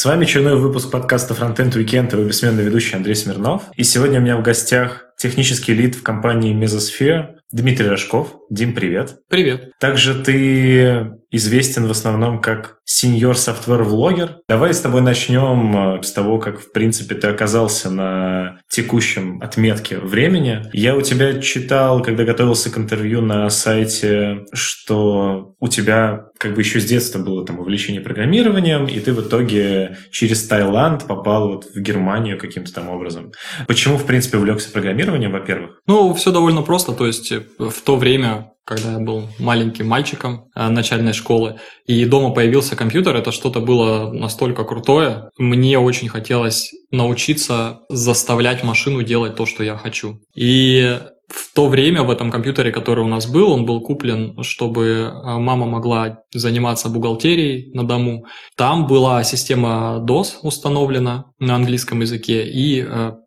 С вами очередной выпуск подкаста Frontend Weekend и его бессменный ведущий Андрей Смирнов. И сегодня у меня в гостях технический лид в компании Mesosphere Дмитрий Рожков. Дим, привет. Привет. Также ты известен в основном как сеньор софтвер-влогер. Давай с тобой начнем э, с того, как, в принципе, ты оказался на текущем отметке времени. Я у тебя читал, когда готовился к интервью на сайте, что у тебя как бы еще с детства было там увлечение программированием, и ты в итоге через Таиланд попал вот в Германию каким-то там образом. Почему, в принципе, увлекся программированием, во-первых? Ну, все довольно просто. То есть э, в то время, когда я был маленьким мальчиком э, начальной школы, и дома появился компьютер, это что-то было настолько крутое. Мне очень хотелось научиться заставлять машину делать то, что я хочу. И в то время в этом компьютере, который у нас был, он был куплен, чтобы а, мама могла заниматься бухгалтерией на дому. Там была система DOS установлена на английском языке и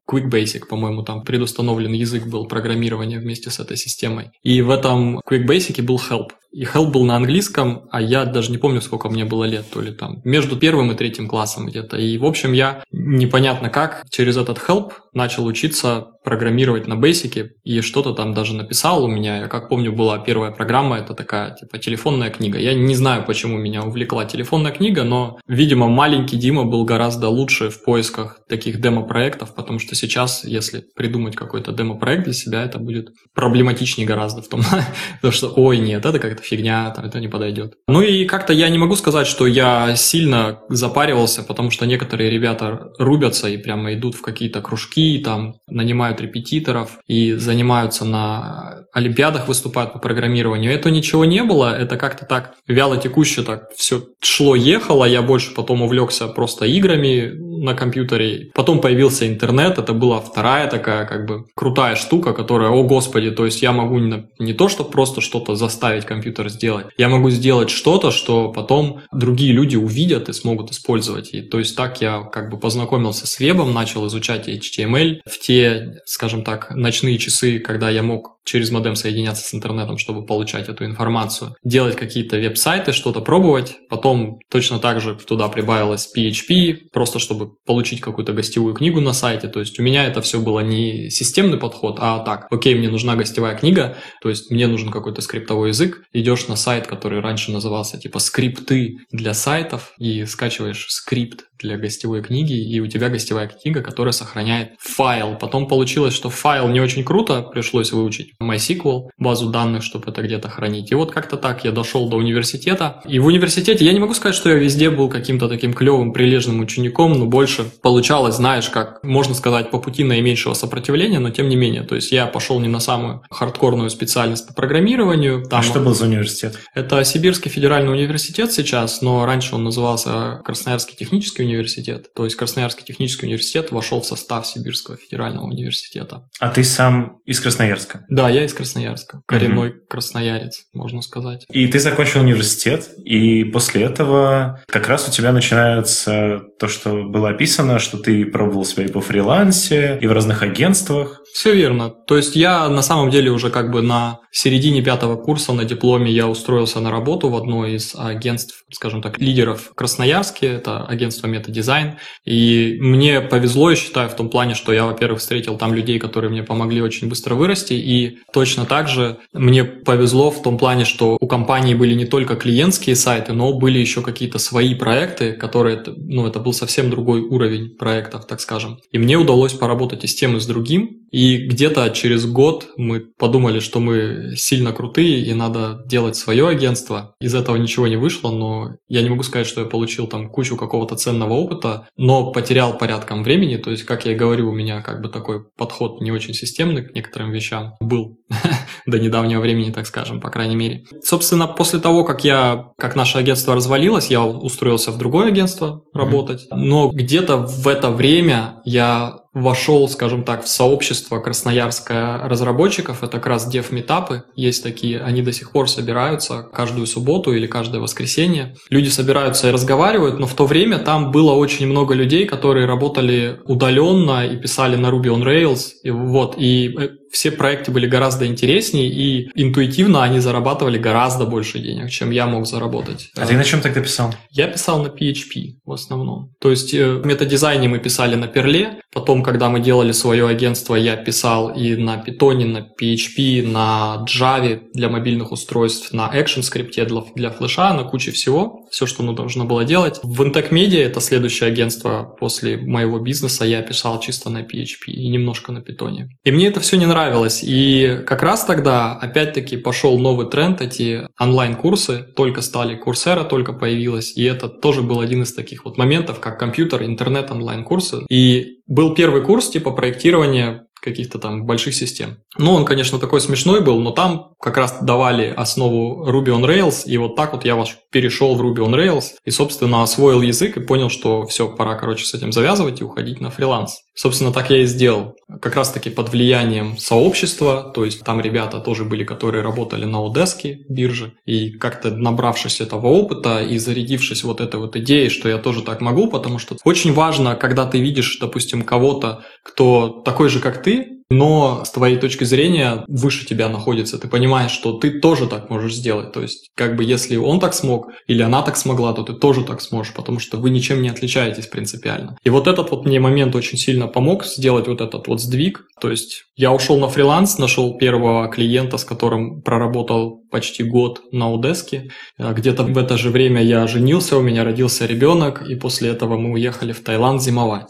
Quick Basic, по-моему, там предустановлен язык был программирования вместе с этой системой. И в этом Quick Basic был Help. И Help был на английском, а я даже не помню, сколько мне было лет, то ли там между первым и третьим классом где-то. И, в общем, я непонятно как через этот Help начал учиться программировать на Basic, и что-то там даже написал у меня. Я как помню, была первая программа, это такая, типа, телефонная книга. Я не знаю, почему меня увлекла телефонная книга, но, видимо, маленький Дима был гораздо лучше в поисках таких демо-проектов, потому что сейчас, если придумать какой-то демо-проект для себя, это будет проблематичнее гораздо в том, что, ой, нет, это как-то фигня, там, это не подойдет. Ну и как-то я не могу сказать, что я сильно запаривался, потому что некоторые ребята рубятся и прямо идут в какие-то кружки, там, нанимают репетиторов и занимаются на олимпиадах, выступают по программированию. Это ничего не было, это как-то так вяло текуще так все шло-ехало, я больше потом увлекся просто играми на компьютере. Потом появился интернет, это была вторая такая как бы крутая штука, которая, о господи, то есть я могу не, не то, что просто что-то заставить компьютер сделать, я могу сделать что-то, что потом другие люди увидят и смогут использовать. И то есть так я как бы познакомился с вебом, начал изучать HTML в те, скажем так, ночные часы, когда я мог через модем соединяться с интернетом, чтобы получать эту информацию, делать какие-то веб-сайты, что-то пробовать. Потом точно так же туда прибавилось PHP, просто чтобы получить какую-то гостевую книгу на сайте. То есть у меня это все было не системный подход, а так, окей, мне нужна гостевая книга, то есть мне нужен какой-то скриптовой язык. Идешь на сайт, который раньше назывался типа скрипты для сайтов, и скачиваешь скрипт для гостевой книги, и у тебя гостевая книга, которая сохраняет файл. Потом получилось, что файл не очень круто, пришлось выучить MySQL, базу данных, чтобы это где-то хранить. И вот как-то так я дошел до университета. И в университете я не могу сказать, что я везде был каким-то таким клевым, прилежным учеником, но больше получалось, знаешь, как можно сказать, по пути наименьшего сопротивления, но тем не менее. То есть я пошел не на самую хардкорную специальность по программированию. Там, а что был за университет? Это Сибирский федеральный университет сейчас, но раньше он назывался Красноярский технический университет. То есть Красноярский технический университет вошел в состав Сибирского федерального университета. А ты сам из Красноярска? Да, я из Красноярска. Коренной угу. красноярец, можно сказать. И ты закончил университет, и после этого как раз у тебя начинается то, что было описано, что ты пробовал себя и по фрилансе, и в разных агентствах. Все верно. То есть я на самом деле уже как бы на середине пятого курса на дипломе я устроился на работу в одно из агентств, скажем так, лидеров Красноярске. Это агентство Метадизайн. И мне повезло, я считаю, в том плане, что я, во-первых, встретил там людей, которые мне помогли очень быстро вырасти. И точно так же мне повезло в том плане, что у компании были не только клиентские сайты, но были еще какие-то свои проекты, которые, ну, это был совсем другой уровень проектов, так скажем. И мне удалось поработать и с тем, и с другим. И где-то через год мы подумали, что мы сильно крутые и надо делать свое агентство. Из этого ничего не вышло, но я не могу сказать, что я получил там кучу какого-то ценного опыта, но потерял порядком времени. То есть, как я и говорю, у меня как бы такой подход не очень системный к некоторым вещам был до недавнего времени, так скажем, по крайней мере. Собственно, после того, как я, как наше агентство развалилось, я устроился в другое агентство работать. Но где-то в это время я вошел, скажем так, в сообщество красноярское разработчиков. Это как раз дев-метапы. Есть такие, они до сих пор собираются каждую субботу или каждое воскресенье. Люди собираются и разговаривают, но в то время там было очень много людей, которые работали удаленно и писали на Ruby on Rails. И вот, и э, все проекты были гораздо интереснее, и интуитивно они зарабатывали гораздо больше денег, чем я мог заработать. А ты на чем тогда писал? Я писал на PHP в основном. То есть э, в метадизайне мы писали на Перле, потом, когда мы делали свое агентство, я писал и на Python, на PHP, на Java для мобильных устройств, на ActionScript для, для флеша, на куче всего, все, что нужно было делать. В Intec Media, это следующее агентство после моего бизнеса, я писал чисто на PHP и немножко на Python. И мне это все не нравилось. И как раз тогда, опять-таки, пошел новый тренд, эти онлайн-курсы, только стали, Курсера только появилась, и это тоже был один из таких вот моментов, как компьютер, интернет, онлайн-курсы. И был первый курс типа проектирования каких-то там больших систем. Ну, он, конечно, такой смешной был, но там как раз давали основу Ruby on Rails, и вот так вот я перешел в Ruby on Rails и, собственно, освоил язык и понял, что все, пора, короче, с этим завязывать и уходить на фриланс. Собственно, так я и сделал. Как раз-таки под влиянием сообщества, то есть там ребята тоже были, которые работали на Одеске бирже, и как-то набравшись этого опыта и зарядившись вот этой вот идеей, что я тоже так могу, потому что очень важно, когда ты видишь, допустим, кого-то, кто такой же, как ты, но с твоей точки зрения выше тебя находится. Ты понимаешь, что ты тоже так можешь сделать. То есть, как бы если он так смог или она так смогла, то ты тоже так сможешь, потому что вы ничем не отличаетесь принципиально. И вот этот вот мне момент очень сильно помог сделать вот этот вот сдвиг. То есть я ушел на фриланс, нашел первого клиента, с которым проработал почти год на Удеске. А где-то в это же время я женился, у меня родился ребенок, и после этого мы уехали в Таиланд зимовать.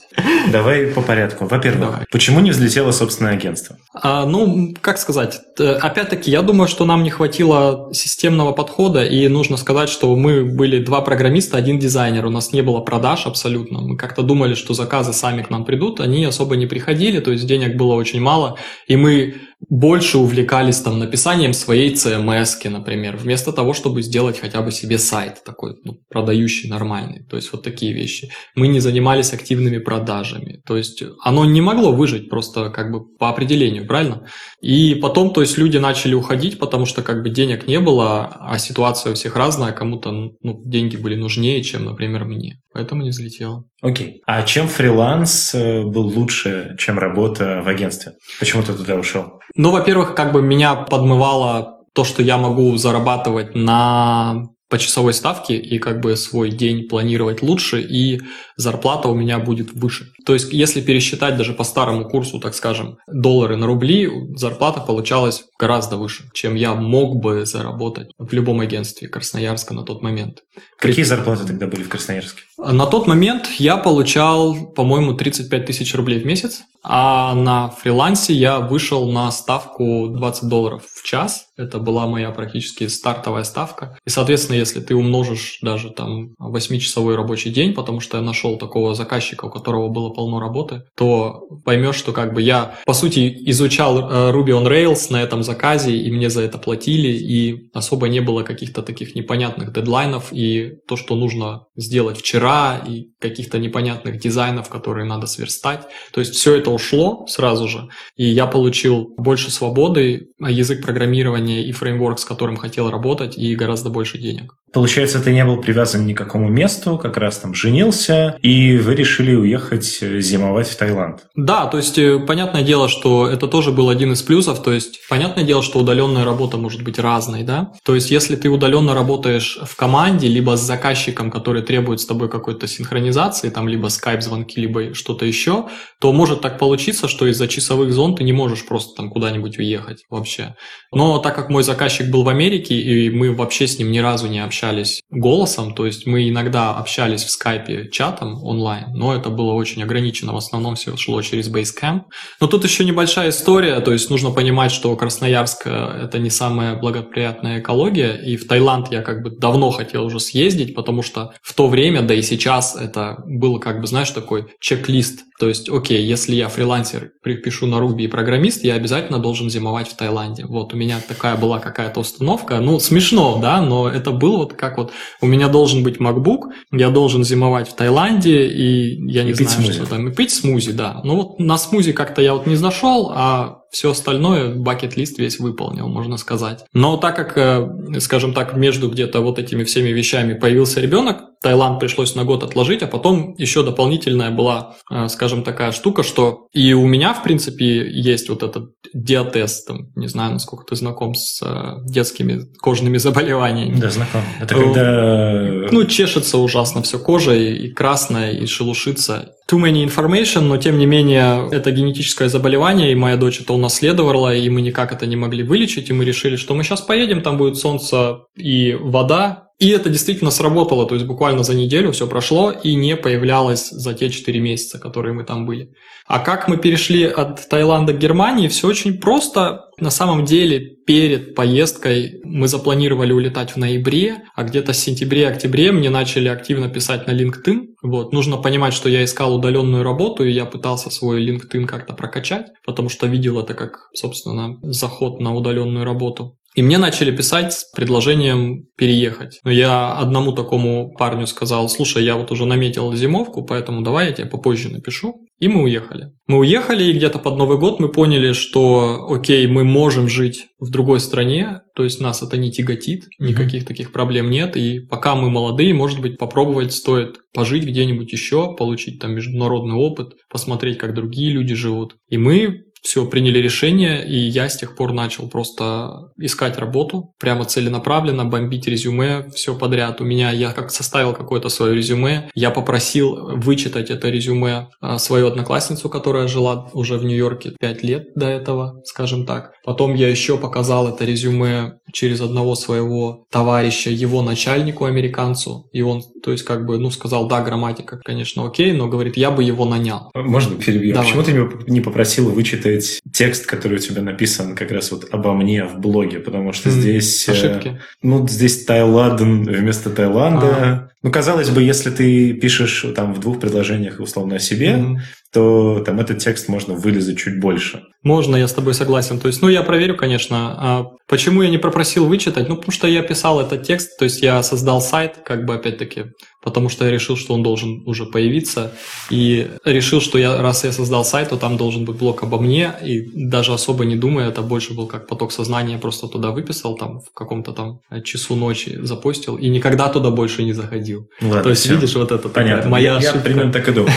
Давай по порядку. Во-первых, Давай. почему не взлетело собственное агентство? А, ну, как сказать, опять-таки, я думаю, что нам не хватило системного подхода, и нужно сказать, что мы были два программиста, один дизайнер, у нас не было продаж абсолютно. Мы как-то думали, что заказы сами к нам придут, они особо не приходили, то есть денег было очень мало, и мы больше увлекались там написанием своей CMS, например, вместо того, чтобы сделать хотя бы себе сайт такой, ну, продающий нормальный. То есть вот такие вещи. Мы не занимались активными продажами. То есть оно не могло выжить просто как бы по определению, правильно? И потом, то есть люди начали уходить, потому что как бы денег не было, а ситуация у всех разная, кому-то ну, деньги были нужнее, чем, например, мне. Поэтому не взлетело. Окей. А чем фриланс э, был лучше, чем работа в агентстве? Почему ты туда ушел? Ну, во-первых, как бы меня подмывало то, что я могу зарабатывать на по часовой ставке и как бы свой день планировать лучше, и зарплата у меня будет выше. То есть, если пересчитать даже по старому курсу, так скажем, доллары на рубли, зарплата получалась гораздо выше, чем я мог бы заработать в любом агентстве Красноярска на тот момент. Какие зарплаты тогда были в Красноярске? На тот момент я получал, по-моему, 35 тысяч рублей в месяц, а на фрилансе я вышел на ставку 20 долларов в час. Это была моя практически стартовая ставка. И, соответственно, если ты умножишь даже там 8-часовой рабочий день, потому что я нашел такого заказчика, у которого было полно работы, то поймешь, что как бы я, по сути, изучал э, Ruby on Rails на этом заказе, и мне за это платили, и особо не было каких-то таких непонятных дедлайнов, и то, что нужно сделать вчера, и каких-то непонятных дизайнов, которые надо сверстать. То есть все это ушло сразу же, и я получил больше свободы, язык программирования и фреймворк, с которым хотел работать, и гораздо больше денег. Получается, ты не был привязан ни к какому месту, как раз там женился, и вы решили уехать э, зимовать в Таиланд. Да, то есть, э, понятное дело, что это тоже был один из плюсов, то есть, понятное дело, что удаленная работа может быть разной, да? То есть, если ты удаленно работаешь в команде, либо с заказчиком, который требует с тобой какой-то синхронизации, там, либо скайп-звонки, либо что-то еще, то может так получиться, что из-за часовых зон ты не можешь просто там куда-нибудь уехать вообще. Но так как мой заказчик был в Америке, и мы вообще с ним ни разу не общались, общались голосом, то есть мы иногда общались в скайпе чатом онлайн, но это было очень ограничено, в основном все шло через Basecamp. Но тут еще небольшая история, то есть нужно понимать, что Красноярск э, – это не самая благоприятная экология, и в Таиланд я как бы давно хотел уже съездить, потому что в то время, да и сейчас это было как бы, знаешь, такой чек-лист то есть, окей, если я фрилансер, пишу на Ruby и программист, я обязательно должен зимовать в Таиланде. Вот у меня такая была какая-то установка. Ну, смешно, да, но это было вот как вот у меня должен быть MacBook, я должен зимовать в Таиланде, и я не и знаю, что там, и пить смузи, да. Ну вот на смузи как-то я вот не зашел, а все остальное бакет-лист весь выполнил, можно сказать. Но так как, э, скажем так, между где-то вот этими всеми вещами появился ребенок, Таиланд пришлось на год отложить, а потом еще дополнительная была, э, скажем, такая штука, что и у меня, в принципе, есть вот этот диатест, там, не знаю, насколько ты знаком с э, детскими кожными заболеваниями. Да, знаком. Это когда... Ну, чешется ужасно все кожа, и красная, и шелушится. Too many information, но тем не менее это генетическое заболевание, и моя дочь это унаследовала, и мы никак это не могли вылечить, и мы решили, что мы сейчас поедем, там будет солнце и вода, и это действительно сработало, то есть буквально за неделю все прошло и не появлялось за те 4 месяца, которые мы там были. А как мы перешли от Таиланда к Германии, все очень просто. На самом деле, перед поездкой мы запланировали улетать в ноябре, а где-то в сентябре-октябре мне начали активно писать на LinkedIn. Вот, нужно понимать, что я искал удаленную работу, и я пытался свой LinkedIn как-то прокачать, потому что видел это как, собственно, заход на удаленную работу. И мне начали писать с предложением переехать. Но я одному такому парню сказал, слушай, я вот уже наметил зимовку, поэтому давай я тебе попозже напишу. И мы уехали. Мы уехали, и где-то под Новый год мы поняли, что, окей, мы можем жить в другой стране, то есть нас это не тяготит, никаких mm-hmm. таких проблем нет, и пока мы молодые, может быть, попробовать стоит пожить где-нибудь еще, получить там международный опыт, посмотреть, как другие люди живут. И мы все, приняли решение, и я с тех пор начал просто искать работу, прямо целенаправленно, бомбить резюме, все подряд. У меня, я как составил какое-то свое резюме, я попросил вычитать это резюме а, свою одноклассницу, которая жила уже в Нью-Йорке 5 лет до этого, скажем так. Потом я еще показал это резюме через одного своего товарища, его начальнику, американцу, и он, то есть, как бы, ну, сказал, да, грамматика, конечно, окей, но, говорит, я бы его нанял. Можно перебью? Давай. Почему ты не попросил вычитать вычитать текст, который у тебя написан как раз вот обо мне в блоге, потому что mm, здесь... Ошибки. Э, ну, здесь Таиланд вместо Таиланда. Ну, казалось бы, если ты пишешь там в двух предложениях условно о себе, mm-hmm. то там этот текст можно вылезать чуть больше. Можно, я с тобой согласен. То есть, ну, я проверю, конечно. А почему я не попросил вычитать? Ну, потому что я писал этот текст, то есть я создал сайт, как бы опять-таки потому что я решил, что он должен уже появиться, и решил, что я, раз я создал сайт, то там должен быть блок обо мне, и даже особо не думая, это больше был как поток сознания, просто туда выписал, там в каком-то там часу ночи запостил, и никогда туда больше не заходил. Ладно, то есть, все. видишь, вот это Понятно. моя я, ошибка. Примерно так и думал.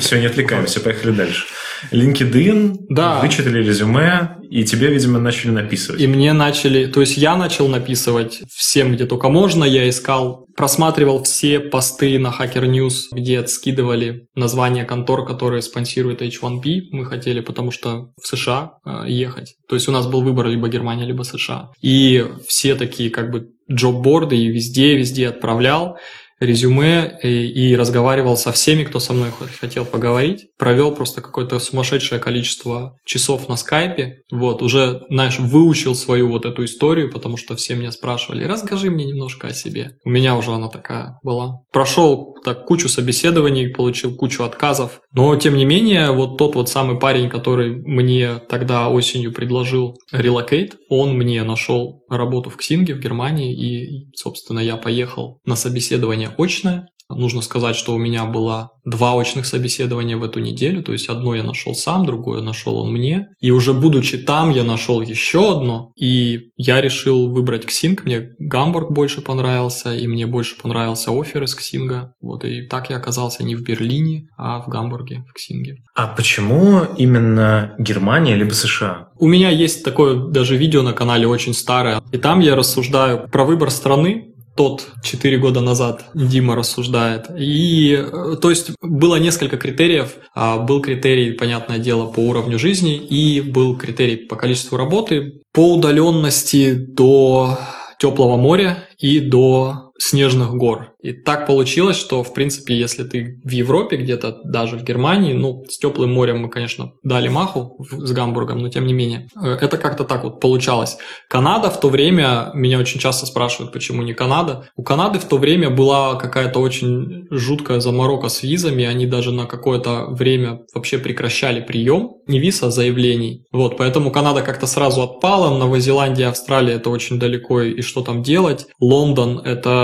Все, не отвлекаемся, поехали дальше. LinkedIn, да. вычитали резюме, и тебе, видимо, начали написывать. И мне начали, то есть я начал написывать всем, где только можно, я искал, просматривал все посты на Hacker News, где скидывали названия контор, которые спонсируют H1B, мы хотели, потому что в США э, ехать. То есть у нас был выбор либо Германия, либо США. И все такие как бы job board ы и везде, везде отправлял резюме и, и разговаривал со всеми, кто со мной хотел поговорить. Провел просто какое-то сумасшедшее количество часов на скайпе. Вот, уже, знаешь, выучил свою вот эту историю, потому что все меня спрашивали, расскажи мне немножко о себе. У меня уже она такая была. Прошел так кучу собеседований, получил кучу отказов. Но, тем не менее, вот тот вот самый парень, который мне тогда осенью предложил relocate, он мне нашел работу в Xing е в Германии, и, собственно, я поехал на собеседование очное. Нужно сказать, что у меня было два очных собеседования в эту неделю, то есть одно я нашел сам, другое нашел он мне. И уже будучи там, я нашел еще одно, и я решил выбрать Ксинг. Мне Гамбург больше понравился, и мне больше понравился офер из Ксинга. Вот, и так я оказался не в Берлине, а в Гамбурге, в Ксинге. А почему именно Германия либо США? У меня есть такое даже видео на канале очень старое, и там я рассуждаю про выбор страны, тот 4 года назад Дима рассуждает. И, э, то есть, было несколько критериев. А, был критерий, понятное дело, по уровню жизни, и был критерий по количеству работы, по удаленности до теплого моря и до снежных гор. И так получилось, что, в принципе, если ты в Европе где-то, даже в Германии, ну, с теплым морем мы, конечно, дали маху с Гамбургом, но тем не менее, э, это как-то так вот получалось. Канада в то время, меня очень часто спрашивают, почему не Канада. У Канады в то время была какая-то очень жуткая заморока с визами, они даже на какое-то время вообще прекращали прием, не виз, а заявлений. Вот, поэтому Канада как-то сразу отпала, Новозеландия, Австралия это очень далеко, и что там делать? Лондон это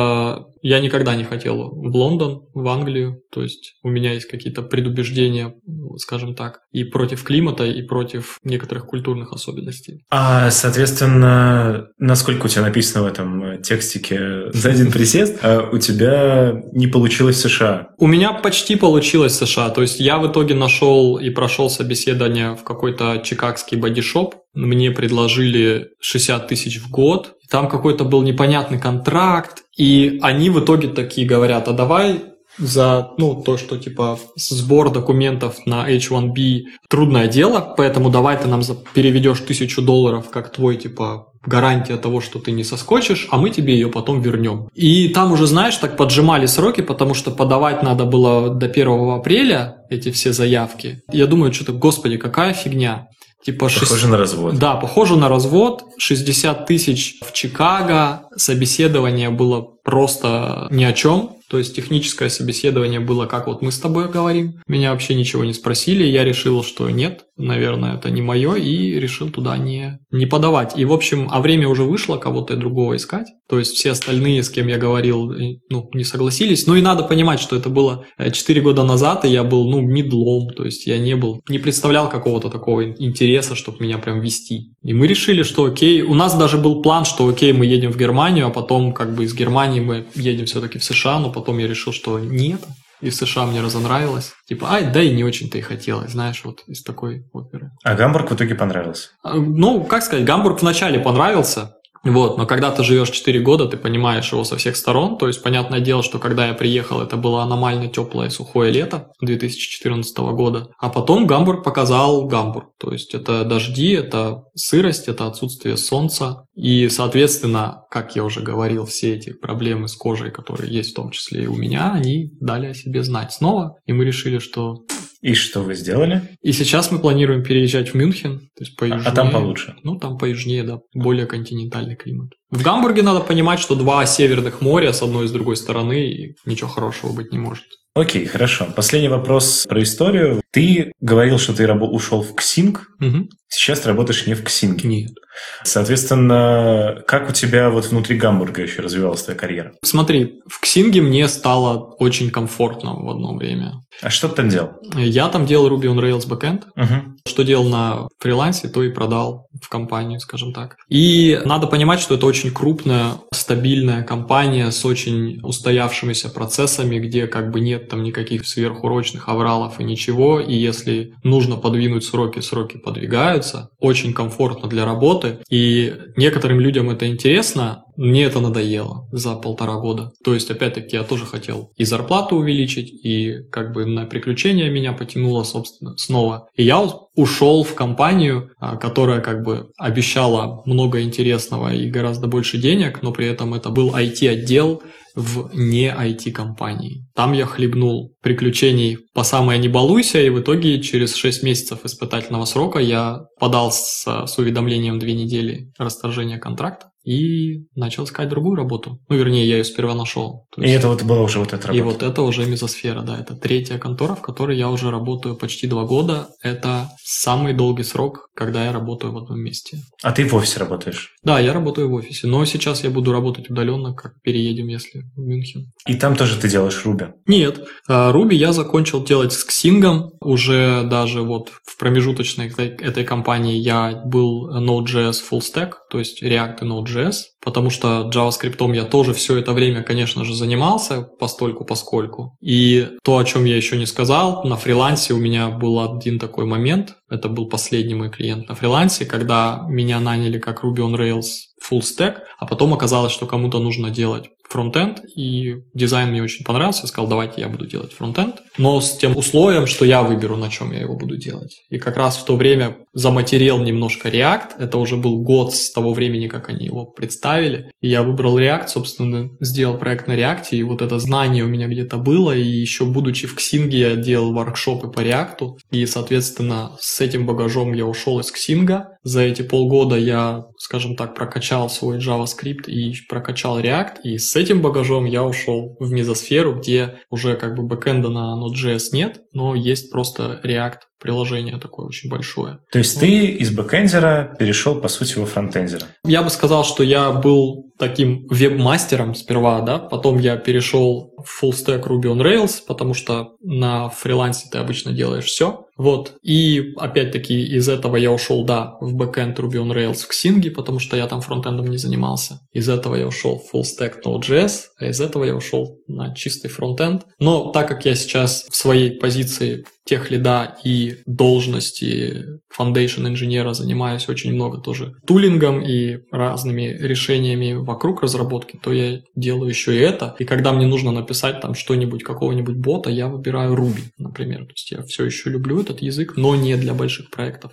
я никогда не хотел в Лондон, в Англию. То есть у меня есть какие-то предубеждения, скажем так, и против климата, и против некоторых культурных особенностей. А, соответственно, насколько у тебя написано в этом текстике за один присест, а у тебя не получилось США? У меня почти получилось США. То есть я в итоге нашел и прошел собеседование в какой-то чикагский бодишоп. Мне предложили 60 тысяч в год. Там какой-то был непонятный контракт. И они в итоге такие говорят, а давай за ну, то, что типа сбор документов на H1B трудное дело, поэтому давай ты нам переведешь тысячу долларов как твой типа гарантия того, что ты не соскочишь, а мы тебе ее потом вернем. И там уже, знаешь, так поджимали сроки, потому что подавать надо было до 1 апреля эти все заявки. Я думаю, что-то, господи, какая фигня. Типа похоже 6... на развод. Да, похоже на развод. 60 тысяч в Чикаго. Собеседование было просто ни о чем. То есть техническое собеседование было, как вот мы с тобой говорим. Меня вообще ничего не спросили. Я решил, что нет, наверное, это не мое. И решил туда не, не подавать. И, в общем, а время уже вышло кого-то другого искать. То есть все остальные, с кем я говорил, ну, не согласились. Ну и надо понимать, что это было 4 года назад, и я был, ну, медлом. То есть я не был, не представлял какого-то такого интереса, чтобы меня прям вести. И мы решили, что окей, у нас даже был план, что окей, мы едем в Германию, а потом как бы из Германии мы едем все-таки в США, но потом я решил, что нет, и в США мне разонравилось. Типа, ай, да и не очень-то и хотелось, знаешь, вот из такой оперы. А Гамбург в итоге понравился? А, ну, как сказать, Гамбург вначале понравился, вот, но когда ты живешь 4 года, ты понимаешь его со всех сторон. То есть, понятное дело, что когда я приехал, это было аномально теплое сухое лето 2014 года. А потом Гамбург показал Гамбург. То есть, это дожди, это сырость, это отсутствие солнца. И, соответственно, как я уже говорил, все эти проблемы с кожей, которые есть в том числе и у меня, они дали о себе знать снова. И мы решили, что и что вы сделали? И сейчас мы планируем переезжать в Мюнхен, то есть поюжнее. А, там получше? Ну, там поюжнее, да, более континентальный климат. В Гамбурге надо понимать, что два северных моря с одной и с другой стороны, и ничего хорошего быть не может. Окей, хорошо. Последний вопрос про историю. Ты говорил, что ты ушел в Ксинг. Угу. Сейчас ты работаешь не в Ксинге. Нет. Соответственно, как у тебя вот внутри Гамбурга еще развивалась твоя карьера? Смотри, в Ксинге мне стало очень комфортно в одно время. А что ты там делал? Я там делал Ruby on Rails backend. Угу. Что делал на фрилансе, то и продал в компанию, скажем так. И надо понимать, что это очень крупная, стабильная компания с очень устоявшимися процессами, где как бы нет там никаких сверхурочных авралов и ничего. И если нужно подвинуть сроки, сроки подвигаются. Очень комфортно для работы. И некоторым людям это интересно, мне это надоело за полтора года. То есть, опять-таки, я тоже хотел и зарплату увеличить, и как бы на приключения меня потянуло, собственно, снова. И я ушел в компанию, а, которая как бы обещала много интересного и гораздо больше денег, но при этом это был IT-отдел в не IT-компании. Там я хлебнул приключений по самое не балуйся, и в итоге через 6 месяцев испытательного срока я подал с, с уведомлением две недели расторжения контракта и начал искать другую работу. Ну, вернее, я ее сперва нашел. То есть... И это вот была уже вот эта работа? И вот это уже мезосфера, да. Это третья контора, в которой я уже работаю почти два года. Это самый долгий срок, когда я работаю в одном месте. А ты в офисе работаешь? Да, я работаю в офисе. Но сейчас я буду работать удаленно, как переедем, если в Мюнхен. И там тоже ты делаешь Руби? Нет. Руби я закончил делать с Ксингом. Уже даже вот в промежуточной этой, этой компании я был Node.js full stack, то есть React и Node.js Node.js, потому что JavaScript я тоже все это время, конечно же, занимался постольку поскольку. И то, о чем я еще не сказал, на фрилансе у меня был один такой момент, это был последний мой клиент на фрилансе, когда меня наняли как Ruby on Rails full stack, а потом оказалось, что кому-то нужно делать фронтенд, и дизайн мне очень понравился, я сказал, давайте я буду делать фронтенд, но с тем условием, что я выберу, на чем я его буду делать. И как раз в то время заматерел немножко React, это уже был год с того времени, как они его представили, и я выбрал React, собственно, сделал проект на React, и вот это знание у меня где-то было, и еще будучи в Xing е я делал workshop ы по React, и, соответственно, с этим багажом я ушел из Xing а, за эти полгода я, скажем так, прокачал свой JavaScript и прокачал React, и с этим багажом я ушел в Mesosphere, где уже как бы бэкэнда на Node.js нет, но есть просто React приложение такое очень большое. То есть вот. ты из бэкэндера перешел, по сути, во фронтендера? Я бы сказал, что я был таким веб-мастером сперва, да, потом я перешел в full stack Ruby on Rails, потому что на фрилансе ты обычно делаешь все. Вот. И опять-таки из этого я ушел, да, в бэкэнд Ruby on Rails в Xing, потому что я там фронтендом не занимался. Из этого я ушел в full stack Node.js, а из этого я ушел на чистый фронтенд. Но так как я сейчас в своей позиции тех лида и должности foundation инженера занимаюсь очень много тоже тулингом и разными решениями вокруг разработки, то я делаю еще и это. И когда мне нужно написать там что-нибудь, какого-нибудь бота, я выбираю Ruby, например. То есть я все еще люблю этот язык, но не для больших проектов.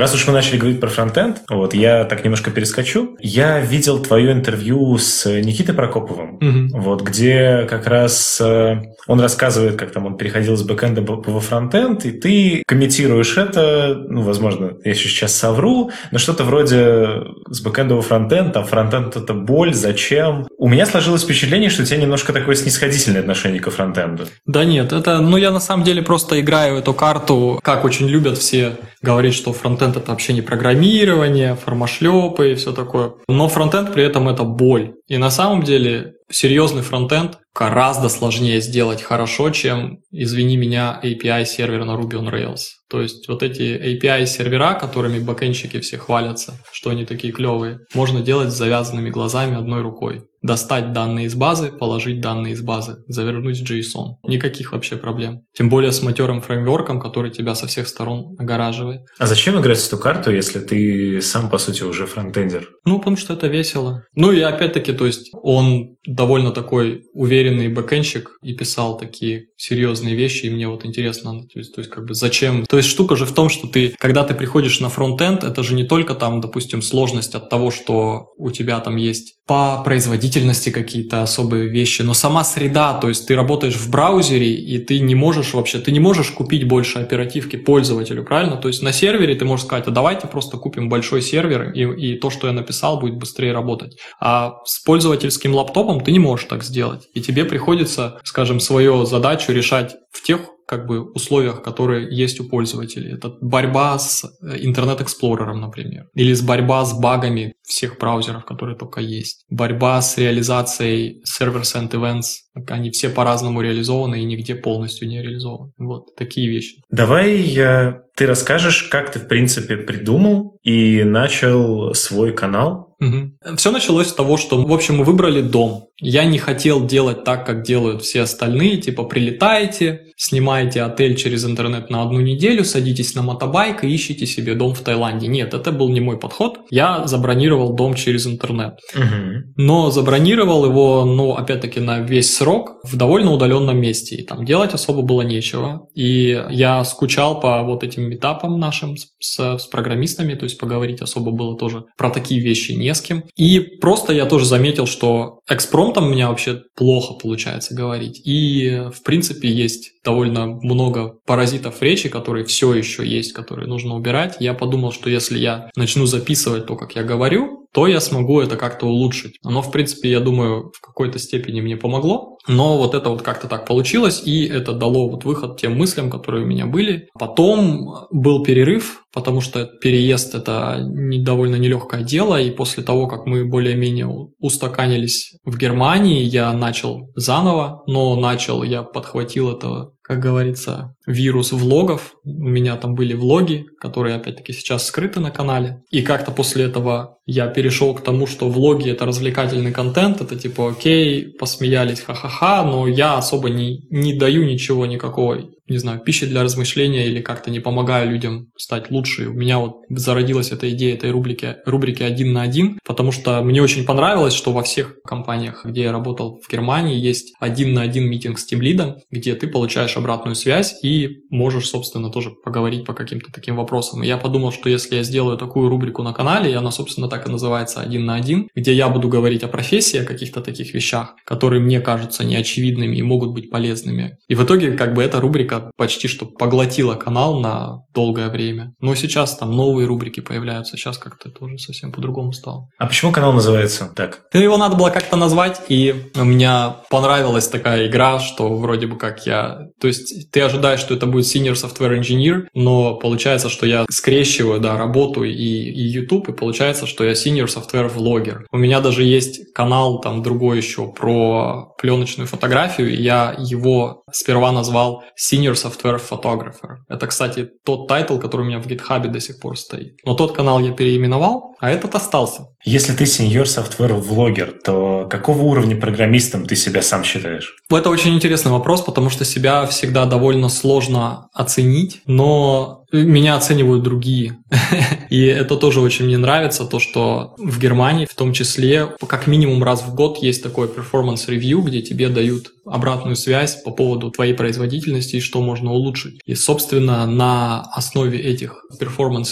Раз уж мы начали говорить про фронтенд, вот я так немножко перескочу. Я видел твое интервью с Никитой Прокоповым, угу. вот где как раз э, он рассказывает, как там он переходил с бэкэнда во фронтенд, и ты комментируешь это, ну, возможно, я сейчас совру, но что-то вроде с бэкэнда во фронтенд, а фронтенд это боль, зачем? У меня сложилось впечатление, что у тебя немножко такое снисходительное отношение к фронтенду. Да нет, это, ну, я на самом деле просто играю эту карту, как очень любят все говорить, что фронтенд это вообще не программирование, формашлепы и все такое. Но фронтенд при этом это боль. И на самом деле серьезный фронтенд гораздо сложнее сделать хорошо, чем, извини меня, API сервер на Ruby on Rails. То есть вот эти API сервера, которыми бэкенщики все хвалятся, что они такие клевые, можно делать с завязанными глазами одной рукой достать данные из базы, положить данные из базы, завернуть в JSON. Никаких вообще проблем. Тем более с матерым фреймворком, который тебя со всех сторон огораживает. А зачем играть в эту карту, если ты сам, по сути, уже фронтендер? Ну, потому что это весело. Ну и опять-таки, то есть он довольно такой уверенный бэкенщик и писал такие серьезные вещи, и мне вот интересно, то есть, то есть как бы зачем? То есть штука же в том, что ты, когда ты приходишь на фронтенд, это же не только там, допустим, сложность от того, что у тебя там есть по производительности какие-то особые вещи, но сама среда, то есть ты работаешь в браузере, и ты не можешь вообще, ты не можешь купить больше оперативки пользователю, правильно? То есть на сервере ты можешь сказать, а давайте просто купим большой сервер, и, и то, что я написал, будет быстрее работать. А с пользовательским лаптопом ты не можешь так сделать. И тебе приходится, скажем, свою задачу решать в тех как бы условиях, которые есть у пользователей. Это борьба с э, интернет-эксплорером, например, или с борьба с багами всех браузеров, которые только есть. Борьба с реализацией server-send events. Они все по-разному реализованы и нигде полностью не реализованы. Вот такие вещи. Давай я... ты расскажешь, как ты, в принципе, придумал и начал свой канал. Угу. Все началось с того, что, в общем, мы выбрали дом. Я не хотел делать так, как делают все остальные, типа прилетаете, снимаете отель через интернет на одну неделю, садитесь на мотобайк и ищите себе дом в Таиланде. Нет, это был не мой подход. Я забронировал дом через интернет. Угу. Но забронировал его, ну, опять-таки, на весь срок в довольно удаленном месте. И там делать особо было нечего. И я скучал по вот этим этапам нашим с, с программистами, то есть поговорить особо было тоже про такие вещи не с кем. И просто я тоже заметил, что экспром экспромтом у меня вообще плохо получается говорить. И, в принципе, есть довольно много паразитов речи, которые все еще есть, которые нужно убирать. Я подумал, что если я начну записывать то, как я говорю, то я смогу это как-то улучшить. Оно, в принципе, я думаю, в какой-то степени мне помогло, но вот это вот как-то так получилось, и это дало вот выход тем мыслям, которые у меня были. Потом был перерыв, потому что переезд – это довольно нелегкое дело, и после того, как мы более-менее устаканились в Германии, я начал заново, но начал, я подхватил это как говорится, вирус влогов. У меня там были влоги, которые, опять-таки, сейчас скрыты на канале. И как-то после этого я перешел к тому, что влоги — это развлекательный контент, это типа окей, посмеялись, ха-ха-ха, но я особо не, не даю ничего никакой не знаю, пищи для размышления или как-то не помогаю людям стать лучше. У меня вот зародилась эта идея этой рубрики, рубрики «Один на один», потому что мне очень понравилось, что во всех компаниях, где я работал в Германии, есть один на один митинг с тимлидом, где ты получаешь обратную связь и можешь, собственно, тоже тоже поговорить по каким-то таким вопросам. И я подумал, что если я сделаю такую рубрику на канале, и она, собственно, так и называется «Один на один», где я буду говорить о профессии, о каких-то таких вещах, которые мне кажутся неочевидными и могут быть полезными. И в итоге, как бы, эта рубрика почти что поглотила канал на долгое время. Но сейчас там новые рубрики появляются, сейчас как-то тоже совсем по-другому стало. А почему канал называется так? Ну, его надо было как-то назвать, и у меня понравилась такая игра, что вроде бы как я... То есть ты ожидаешь, что это будет Senior Software Engineer, но получается, что я скрещиваю, да, работу и, и YouTube, и получается, что я Senior Software Vlogger. У меня даже есть канал там другой еще про пленочную фотографию, и я его сперва назвал Senior Software Photographer. Это, кстати, тот title, который у меня в GitHub до сих пор стоит. Но тот канал я переименовал, а этот остался. Если ты Senior Software Vlogger, то какого уровня программистом ты себя сам считаешь? Это очень интересный вопрос, потому что себя всегда довольно сложно оценить, но меня оценивают другие. И это тоже очень мне нравится, то, что в Германии в том числе как минимум раз в год есть performance review, где тебе дают обратную связь по поводу твоей производительности и что можно улучшить. И, собственно, на основе этих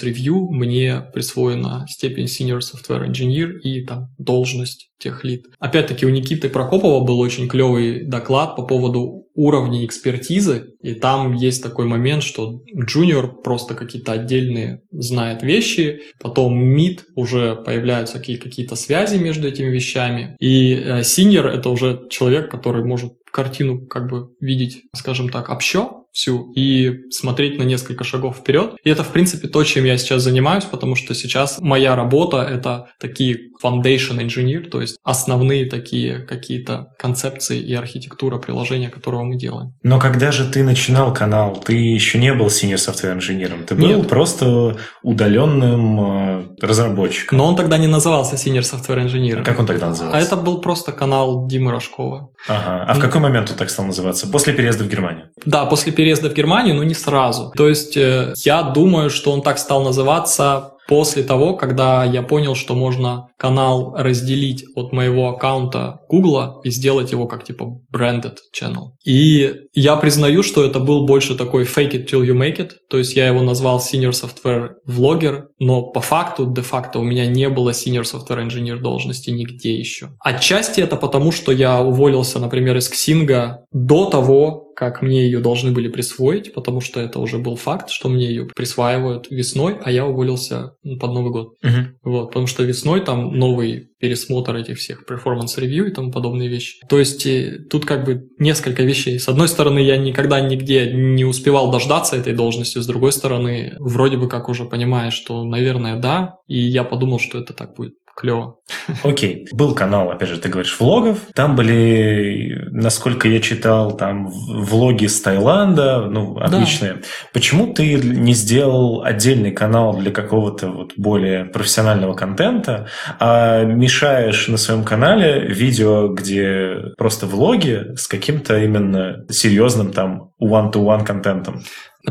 review мне присвоена степень senior software engineer и там должность тех лид. Опять-таки у Никиты Прокопова был очень клевый доклад по поводу уровней экспертизы, и там есть такой момент, что джуниор просто какие-то отдельные знает вещи, потом мид уже появляются какие-то связи между этими вещами, и э, синьор это уже человек, который может картину как бы видеть, скажем так, общо всю и смотреть на несколько шагов вперед. И это, в принципе, то, чем я сейчас занимаюсь, потому что сейчас моя работа — это такие foundation engineer, то есть основные такие какие-то концепции и архитектура приложения, которого мы делаем. Но когда же ты начинал канал, ты еще не был senior software инженером, ты был Нет. просто удаленным э, разработчиком. Но он тогда не назывался senior software engineer. А как он тогда назывался? А это был просто канал Димы Рожкова. Ага. А в какой момент он так стал называться? После переезда в Германию? Да, после переезда в Германию, но не сразу. То есть э, я думаю, что он так стал называться после того, когда я понял, что можно канал разделить от моего аккаунта Google и сделать его как типа branded channel. И я признаю, что это был больше такой fake it till you make it, то есть я его назвал senior software vlogger, но по факту, де-факто у меня не было senior software engineer должности нигде еще. Отчасти это потому, что я уволился, например, из Xing до того, как мне ее должны были присвоить, потому что это уже был факт, что мне ее присваивают весной, а я уволился под Новый год. Uh-huh. Вот, потому что весной там новый пересмотр этих всех performance-ревью и тому подобные вещи. То есть э, тут как бы несколько вещей. С одной стороны, я никогда нигде не успевал дождаться этой должности, с другой стороны, вроде бы как уже понимаешь, что, наверное, да, и я подумал, что это так будет клево. Окей. Был канал, опять же, ты говоришь, влогов. Там были, насколько я читал, там влоги с Таиланда, ну, отличные. Да. Почему ты не сделал отдельный канал для какого-то вот более профессионального контента, а мешаешь на своем канале видео, где просто влоги с каким-то именно серьезным там one-to-one контентом?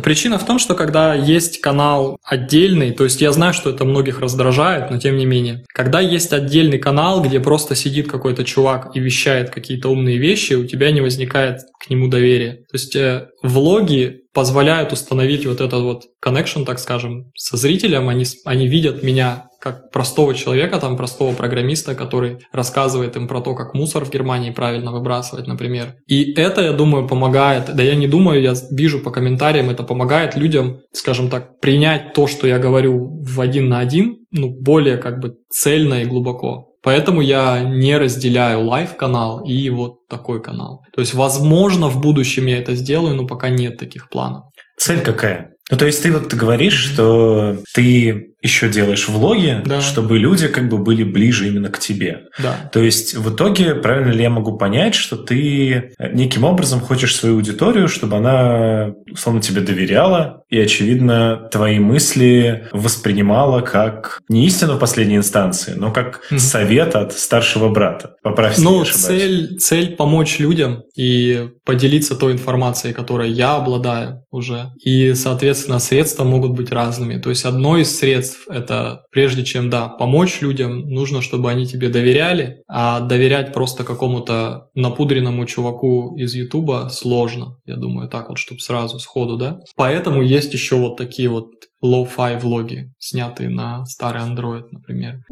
Причина в том, что когда есть канал отдельный, то есть я знаю, что это многих раздражает, но тем не менее, когда есть отдельный канал, где просто сидит какой-то чувак и вещает какие-то умные вещи, у тебя не возникает к нему доверия. То есть э, влоги позволяют установить вот этот вот connection, так скажем, со зрителем. Они, они видят меня как простого человека, там, простого программиста, который рассказывает им про то, как мусор в Германии правильно выбрасывать, например. И это, я думаю, помогает, да я не думаю, я вижу по комментариям, это помогает людям, скажем так, принять то, что я говорю в один на один, ну, более как бы цельно и глубоко. Поэтому я не разделяю live-канал и вот такой канал. То есть, возможно, в будущем я это сделаю, но пока нет таких планов. Цель какая? Ну, то есть ты вот говоришь, что ты еще делаешь влоги, да. чтобы люди как бы были ближе именно к тебе. Да. То есть в итоге, правильно ли я могу понять, что ты неким образом хочешь свою аудиторию, чтобы она, условно, тебе доверяла и, очевидно, твои мысли воспринимала как не истину в последней инстанции, но как mm совет от старшего брата. Поправь, Ну, цель, цель помочь людям и поделиться той информацией, которой я обладаю уже. И, соответственно, соответственно, средства могут быть разными. То есть одно из средств – это прежде чем, да, помочь людям, нужно, чтобы они тебе доверяли, а доверять просто какому-то напудренному чуваку из Ютуба сложно. Я думаю, так вот, чтобы сразу, сходу, да. Поэтому есть еще вот такие вот low-fi влоги, снятые на старый Android, например.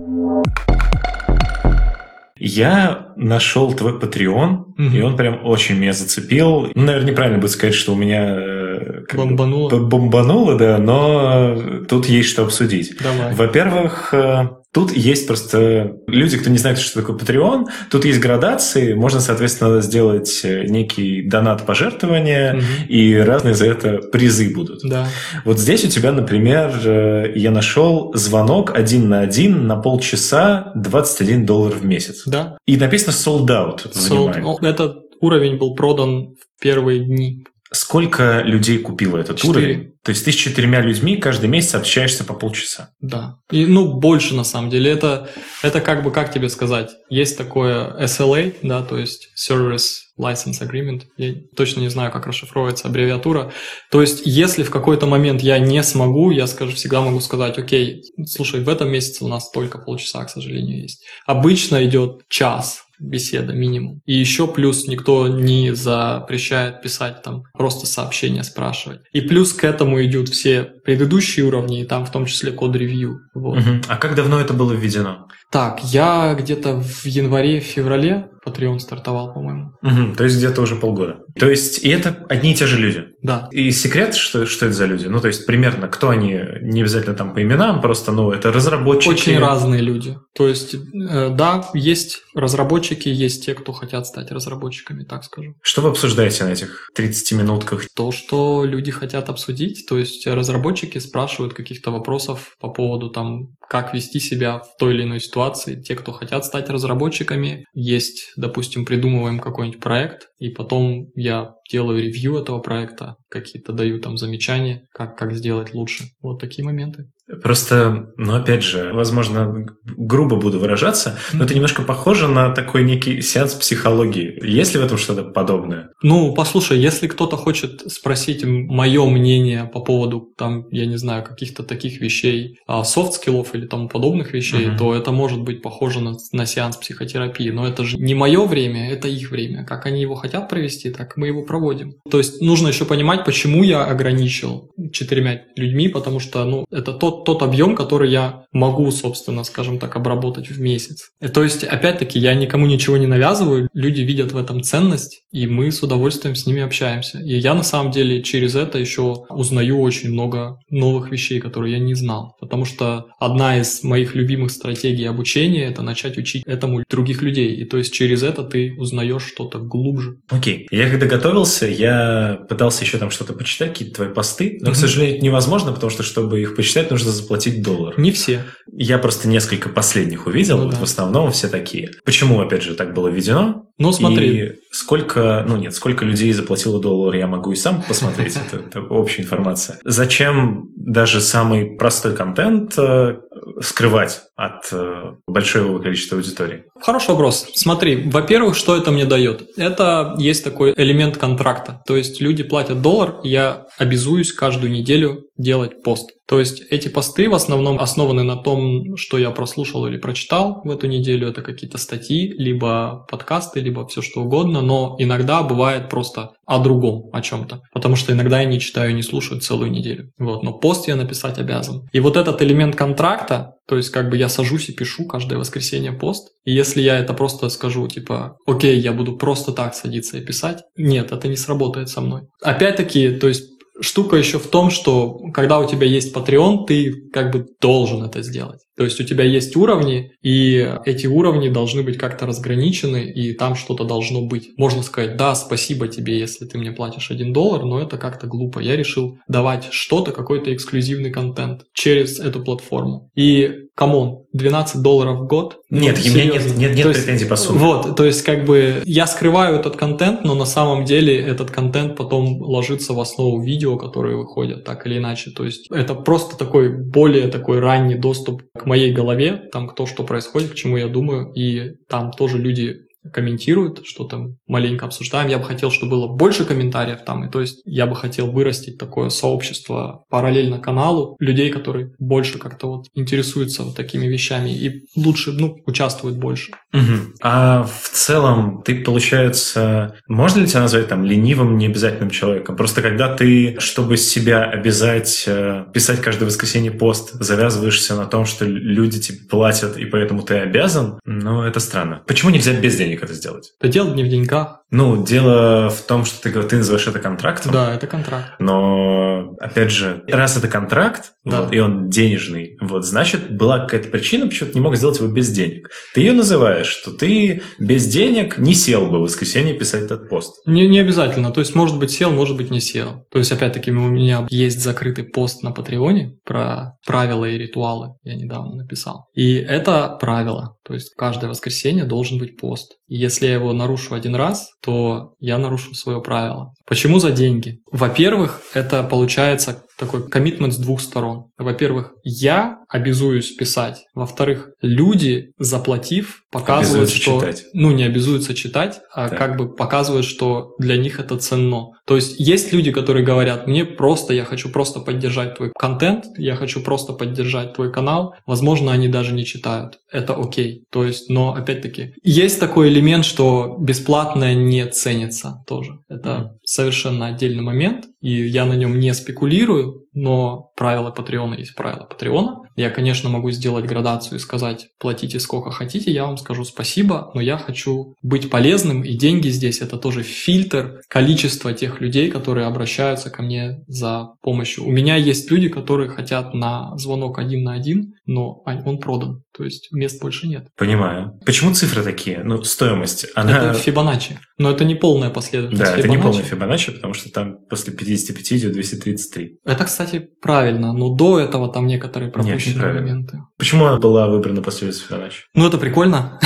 Я нашел твой Patreon, угу. и он прям очень меня зацепил. Ну, наверное, неправильно будет сказать, что у меня э, бомбануло. бомбануло, да, но тут есть что обсудить. Давай. Во-первых, э, Тут есть просто люди, кто не знает, что такое Patreon. Тут есть градации. Можно, соответственно, сделать э, некий донат пожертвования, угу. и разные за это призы будут. Да. Вот здесь у тебя, например, э, я нашел звонок один на один на полчаса 21 доллар в месяц. Да. И написано sold out. Sold... Этот уровень был продан в первые дни. Сколько людей купило этот Четыре. уровень? То есть ты с четырьмя людьми каждый месяц общаешься по полчаса. Да. И, ну, больше на самом деле. Это, это как бы, как тебе сказать, есть такое SLA, да, то есть Service License Agreement. Я точно не знаю, как расшифровывается аббревиатура. То есть, если в какой-то момент я не смогу, я скажу, всегда могу сказать, окей, слушай, в этом месяце у нас только полчаса, к сожалению, есть. Обычно идет час, беседа минимум. И еще плюс никто не запрещает писать там просто сообщения, спрашивать. И плюс к этому идут все предыдущие уровни, и там в том числе код-ревью. Вот. Угу. А как давно это было введено? Так, я где-то в январе-феврале Patreon стартовал, по-моему. Угу, то есть где-то уже полгода. То есть и это одни и те же люди? Да. И секрет, что, что это за люди? Ну, то есть примерно кто они, не обязательно там по именам, просто, ну, это разработчики? Очень разные люди. То есть, э, да, есть разработчики, есть те, кто хотят стать разработчиками, так скажу. Что вы обсуждаете на этих 30 минутках? То, что люди хотят обсудить, то есть разработчики спрашивают каких-то вопросов по поводу там, как вести себя в той или иной ситуации. Те, кто хотят стать разработчиками, есть допустим, придумываем какой-нибудь проект, и потом я делаю ревью этого проекта, какие-то даю там замечания, как, как сделать лучше. Вот такие моменты. Просто, ну, опять же, возможно, грубо буду выражаться, но это немножко похоже на такой некий сеанс психологии. Есть ли в этом что-то подобное? Ну, послушай, если кто-то хочет спросить мое мнение по поводу, там, я не знаю, каких-то таких вещей, soft skills ов или тому подобных вещей, uh-huh. то это может быть похоже на, на сеанс психотерапии. Но это же не мое время, это их время. Как они его хотят провести, так мы его проводим. То есть нужно еще понимать, почему я ограничил четырьмя людьми, потому что, ну, это тот тот, тот объем, который я могу, собственно, скажем так, обработать в месяц. И, то есть, опять-таки, я никому ничего не навязываю, люди видят в этом ценность, и мы с удовольствием с ними общаемся. И я, на самом деле, через это еще узнаю очень много новых вещей, которые я не знал. Потому что одна из моих любимых стратегий обучения – это начать учить этому других людей. И то есть, через это ты узнаешь что-то глубже. Окей. Okay. Я когда готовился, я пытался еще там что-то почитать, какие-то твои посты, но, mm-hmm. к сожалению, это невозможно, потому что, чтобы их почитать, нужно нужно заплатить доллар. Не все. Я просто несколько последних увидел, ну, вот да. в основном все такие. Почему, опять же, так было введено? Ну, смотри. И сколько, ну нет, сколько людей заплатило доллар, я могу и сам посмотреть, это, общая информация. Зачем даже самый простой контент э, скрывать от э, большого количества аудитории? Хороший вопрос. Смотри, во-первых, что это мне дает? Это есть такой элемент контракта. То есть люди платят доллар, я обязуюсь каждую неделю делать пост. То есть эти посты в основном основаны на том, что я прослушал или прочитал в эту неделю. Это какие-то статьи, либо подкасты, либо все что угодно. Но иногда бывает просто о другом, о чем-то. Потому что иногда я не читаю, не слушаю целую неделю. Вот. Но пост я написать обязан. И вот этот элемент контракта, то есть как бы я сажусь и пишу каждое воскресенье пост. И если я это просто скажу, типа, окей, я буду просто так садиться и писать, нет, это не сработает со мной. Опять-таки, то есть штука еще в том, что когда у тебя есть Patreon, ты как бы должен это сделать. То есть у тебя есть уровни, и эти уровни должны быть как-то разграничены, и там что-то должно быть. Можно сказать, да, спасибо тебе, если ты мне платишь один доллар, но это как-то глупо. Я решил давать что-то, какой-то эксклюзивный контент через эту платформу. И, come on, 12 долларов в год? Нет, ну, у меня нет, нет, нет претензий по сумме. Вот, то есть как бы я скрываю этот контент, но на самом деле этот контент потом ложится в основу видео, которые выходят так или иначе. То есть это просто такой более такой ранний доступ к моей голове, там кто что происходит, о чем я думаю, и там тоже люди комментируют, что-то маленько обсуждаем. Я бы хотел, чтобы было больше комментариев там, и то есть я бы хотел вырастить такое сообщество параллельно каналу людей, которые больше как-то вот интересуются вот такими вещами и лучше, ну, участвуют больше. Угу. А в целом ты, получается, можно ли тебя назвать там ленивым, необязательным человеком? Просто когда ты, чтобы себя обязать э, писать каждое воскресенье пост, завязываешься на том, что люди тебе платят, и поэтому ты обязан, ну, это странно. Почему нельзя без денег это сделать? Это дело не в деньгах. Ну, дело в том, что ты, ты называешь это контрактом. Да, это контракт. Но, опять же, раз это контракт, да. вот, и он денежный, вот, значит, была какая-то причина, почему ты не мог сделать его без денег. Ты ее называешь, что ты без денег не сел бы в воскресенье писать этот пост. Не, не обязательно. То есть, может быть, сел, может быть, не сел. То есть, опять-таки, у меня есть закрытый пост на Патреоне про правила и ритуалы. Я недавно написал. И это правило. То есть, каждое воскресенье должен быть пост. И если я его нарушу один раз, то я нарушу свое правило. Почему за деньги? Во-первых, это получается такой коммитмент с двух сторон. Во-первых, я обязуюсь писать. Во-вторых, люди, заплатив, показывают, что... Читать. Ну, не обязуются читать, а так. как бы показывают, что для них это ценно. То есть есть люди, которые говорят, мне просто, я хочу просто поддержать твой контент, я хочу просто поддержать твой канал. Возможно, они даже не читают. Это окей. То есть, но опять-таки, есть такой элемент, что бесплатное не ценится тоже. Это mm. Совершенно отдельный момент, и я на нем не спекулирую, но правила Патреона есть правила Патреона. Я, конечно, могу сделать градацию и сказать, платите сколько хотите, я вам скажу спасибо, но я хочу быть полезным, и деньги здесь это тоже фильтр количества тех людей, которые обращаются ко мне за помощью. У меня есть люди, которые хотят на звонок один на один, но он продан, то есть мест больше нет. Понимаю. Почему цифры такие? Ну, стоимость, она... Это Фибоначчи, но это не полная последовательность Да, Фибоначчи. это не полная Фибоначчи, потому что там после 55 идет 233. Это, кстати, правильно, но до этого там некоторые пропущенные нет, моменты. Почему она была выбрана последовательность Фибоначчи? Ну, это прикольно.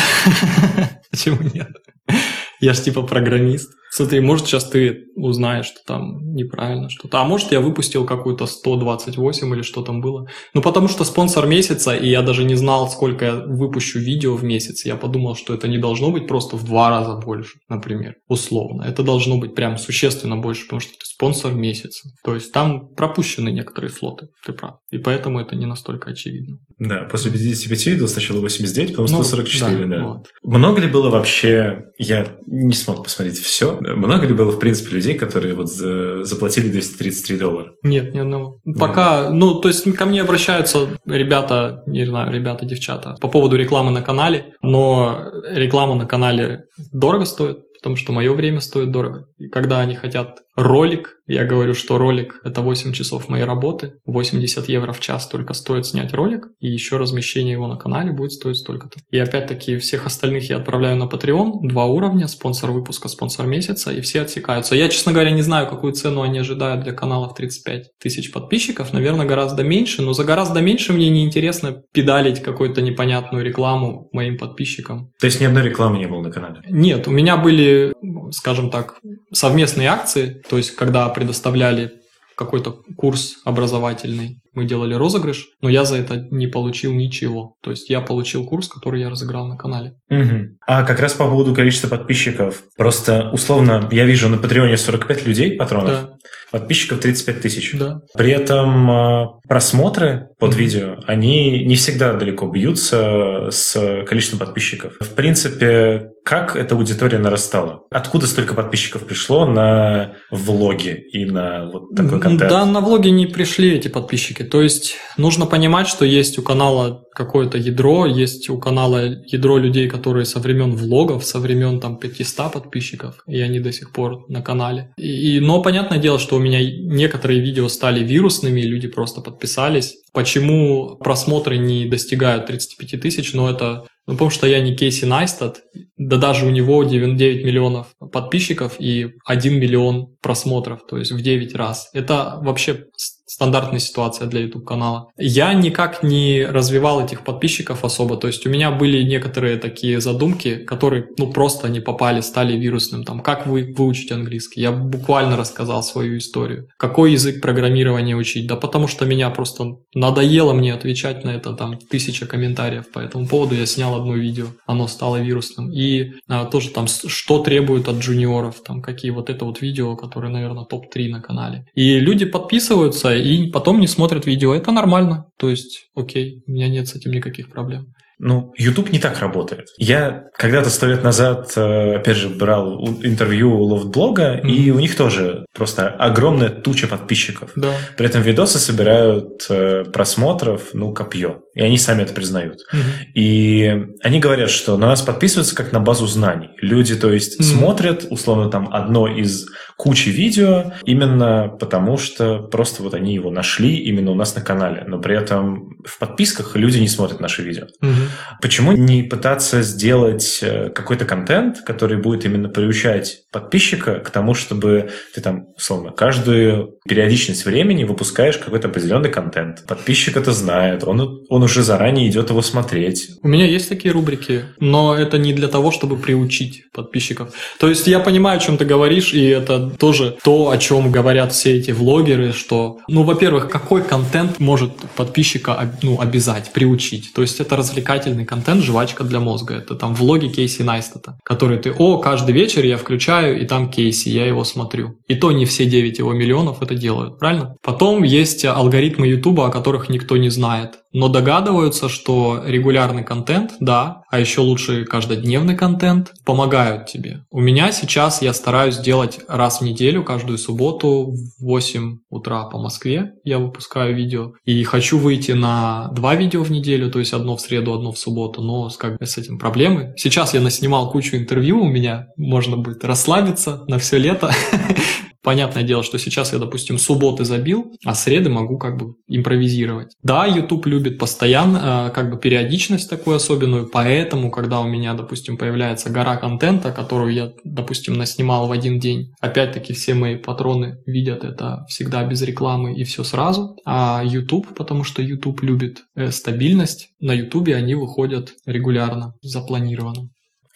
Почему нет? Я ж типа программист. Смотри, может, сейчас ты узнаешь, что там неправильно что-то. А может, я выпустил какую-то 128 или что там было. Ну, потому что спонсор месяца, и я даже не знал, сколько я выпущу видео в месяц. Я подумал, что это не должно быть просто в два раза больше, например, условно. Это должно быть прям существенно больше, потому что ты спонсор месяца. То есть там пропущены некоторые слоты, ты прав. И поэтому это не настолько очевидно. Да, после 55 видео сначала 89, потом 144, ну, да. да. Вот. Много ли было вообще, я не смог посмотреть все, много ли было, в принципе, людей, которые вот заплатили 233 доллара? Нет, ни одного. Пока, ну, то есть ко мне обращаются ребята, не знаю, ребята, девчата, по поводу рекламы на канале, но реклама на канале дорого стоит, потому что мое время стоит дорого. И когда они хотят ролик, я говорю, что ролик – это 8 часов моей работы, 80 евро в час только стоит снять ролик, и еще размещение его на канале будет стоить столько-то. И опять-таки всех остальных я отправляю на Patreon, два уровня, спонсор выпуска, спонсор месяца, и все отсекаются. Я, честно говоря, не знаю, какую цену они ожидают для каналов 35 тысяч подписчиков, наверное, гораздо меньше, но за гораздо меньше мне не интересно педалить какую-то непонятную рекламу моим подписчикам. То есть ни одной рекламы не было на канале? Нет, у меня были, скажем так, совместные акции, то есть когда предоставляли какой-то курс образовательный, мы делали розыгрыш, но я за это не получил ничего. То есть я получил курс, который я разыграл на канале. Угу. А как раз по поводу количества подписчиков. Просто условно я вижу на Патреоне 45 людей, патронов, да. подписчиков 35 тысяч. Да. При этом а, просмотры под угу. видео, они не всегда далеко бьются с количеством подписчиков. В принципе, как эта аудитория нарастала? Откуда столько подписчиков пришло на влоги и на вот такой контент? Да, на влоги не пришли эти подписчики. То есть нужно понимать, что есть у канала какое-то ядро, есть у канала ядро людей, которые со времен влогов, со времен там 500 подписчиков, и они до сих пор на канале. И, и, но понятное дело, что у меня некоторые видео стали вирусными, люди просто подписались. Почему просмотры не достигают 35 тысяч, но это ну, потому что я не Кейси Найстат, да даже у него 9, 9 миллионов подписчиков и 1 миллион просмотров, то есть в 9 раз. Это вообще стандартная ситуация для YouTube-канала. Я никак не развивал этих подписчиков особо, то есть у меня были некоторые такие задумки, которые, ну, просто не попали, стали вирусным. Там, как вы выучить английский? Я буквально рассказал свою историю. Какой язык программирования учить? Да потому что меня просто надоело мне отвечать на это, там, тысяча комментариев по этому поводу. Я снял одно видео, оно стало вирусным. И а, тоже там, что требуют от джуниоров, там, какие вот это вот видео, которые, наверное, топ-3 на канале. И люди подписываются потом не смотрят видео. Это нормально. То есть, окей, у меня нет с этим никаких проблем. Ну, YouTube не так работает. Я когда-то сто лет назад, э, опять же, брал интервью у лофтблога, mm-hmm. и у них тоже просто огромная туча подписчиков. Да. При этом видосы собирают э, просмотров, ну, копье. И они сами это признают. Mm-hmm. И они говорят, что на нас подписываются как на базу знаний. Люди, то есть, mm-hmm. смотрят, условно, там, одно из кучи видео, именно потому что просто вот они его нашли именно у нас на канале. Но при этом в подписках люди не смотрят наши видео. Mm-hmm. Почему не пытаться сделать э, какой-то контент, который будет именно приучать подписчика к тому, чтобы ты там, условно, каждую периодичность времени выпускаешь какой-то определенный контент. Подписчик это знает, он, он уже заранее идет его смотреть. У меня есть такие рубрики, но это не для того, чтобы приучить подписчиков. То есть я понимаю, о чем ты говоришь, и это тоже то, о чем говорят все эти влогеры, что, ну, во-первых, какой контент может подписчика ну, обязать, приучить? То есть это развлекать развлекательный контент, жвачка для мозга. Это там влоги Кейси Найстата, которые ты, о, каждый вечер я включаю, и там Кейси, я его смотрю. И то не все 9 его миллионов это делают, правильно? Потом есть алгоритмы Ютуба, о которых никто не знает но догадываются, что регулярный контент, да, а еще лучше каждодневный контент помогают тебе. У меня сейчас я стараюсь делать раз в неделю, каждую субботу в 8 утра по Москве я выпускаю видео. И хочу выйти на два видео в неделю, то есть одно в среду, одно в субботу, но как бы, с этим проблемы. Сейчас я наснимал кучу интервью, у меня можно будет расслабиться на все лето. Понятное дело, что сейчас я, допустим, субботы забил, а среды могу как бы импровизировать. Да, YouTube любит постоянно, э, как бы периодичность такую особенную, поэтому, когда у меня, допустим, появляется гора контента, которую я, допустим, наснимал в один день, опять-таки все мои патроны видят это всегда без рекламы и все сразу, а YouTube, потому что YouTube любит э, стабильность, на YouTube они выходят регулярно, запланированно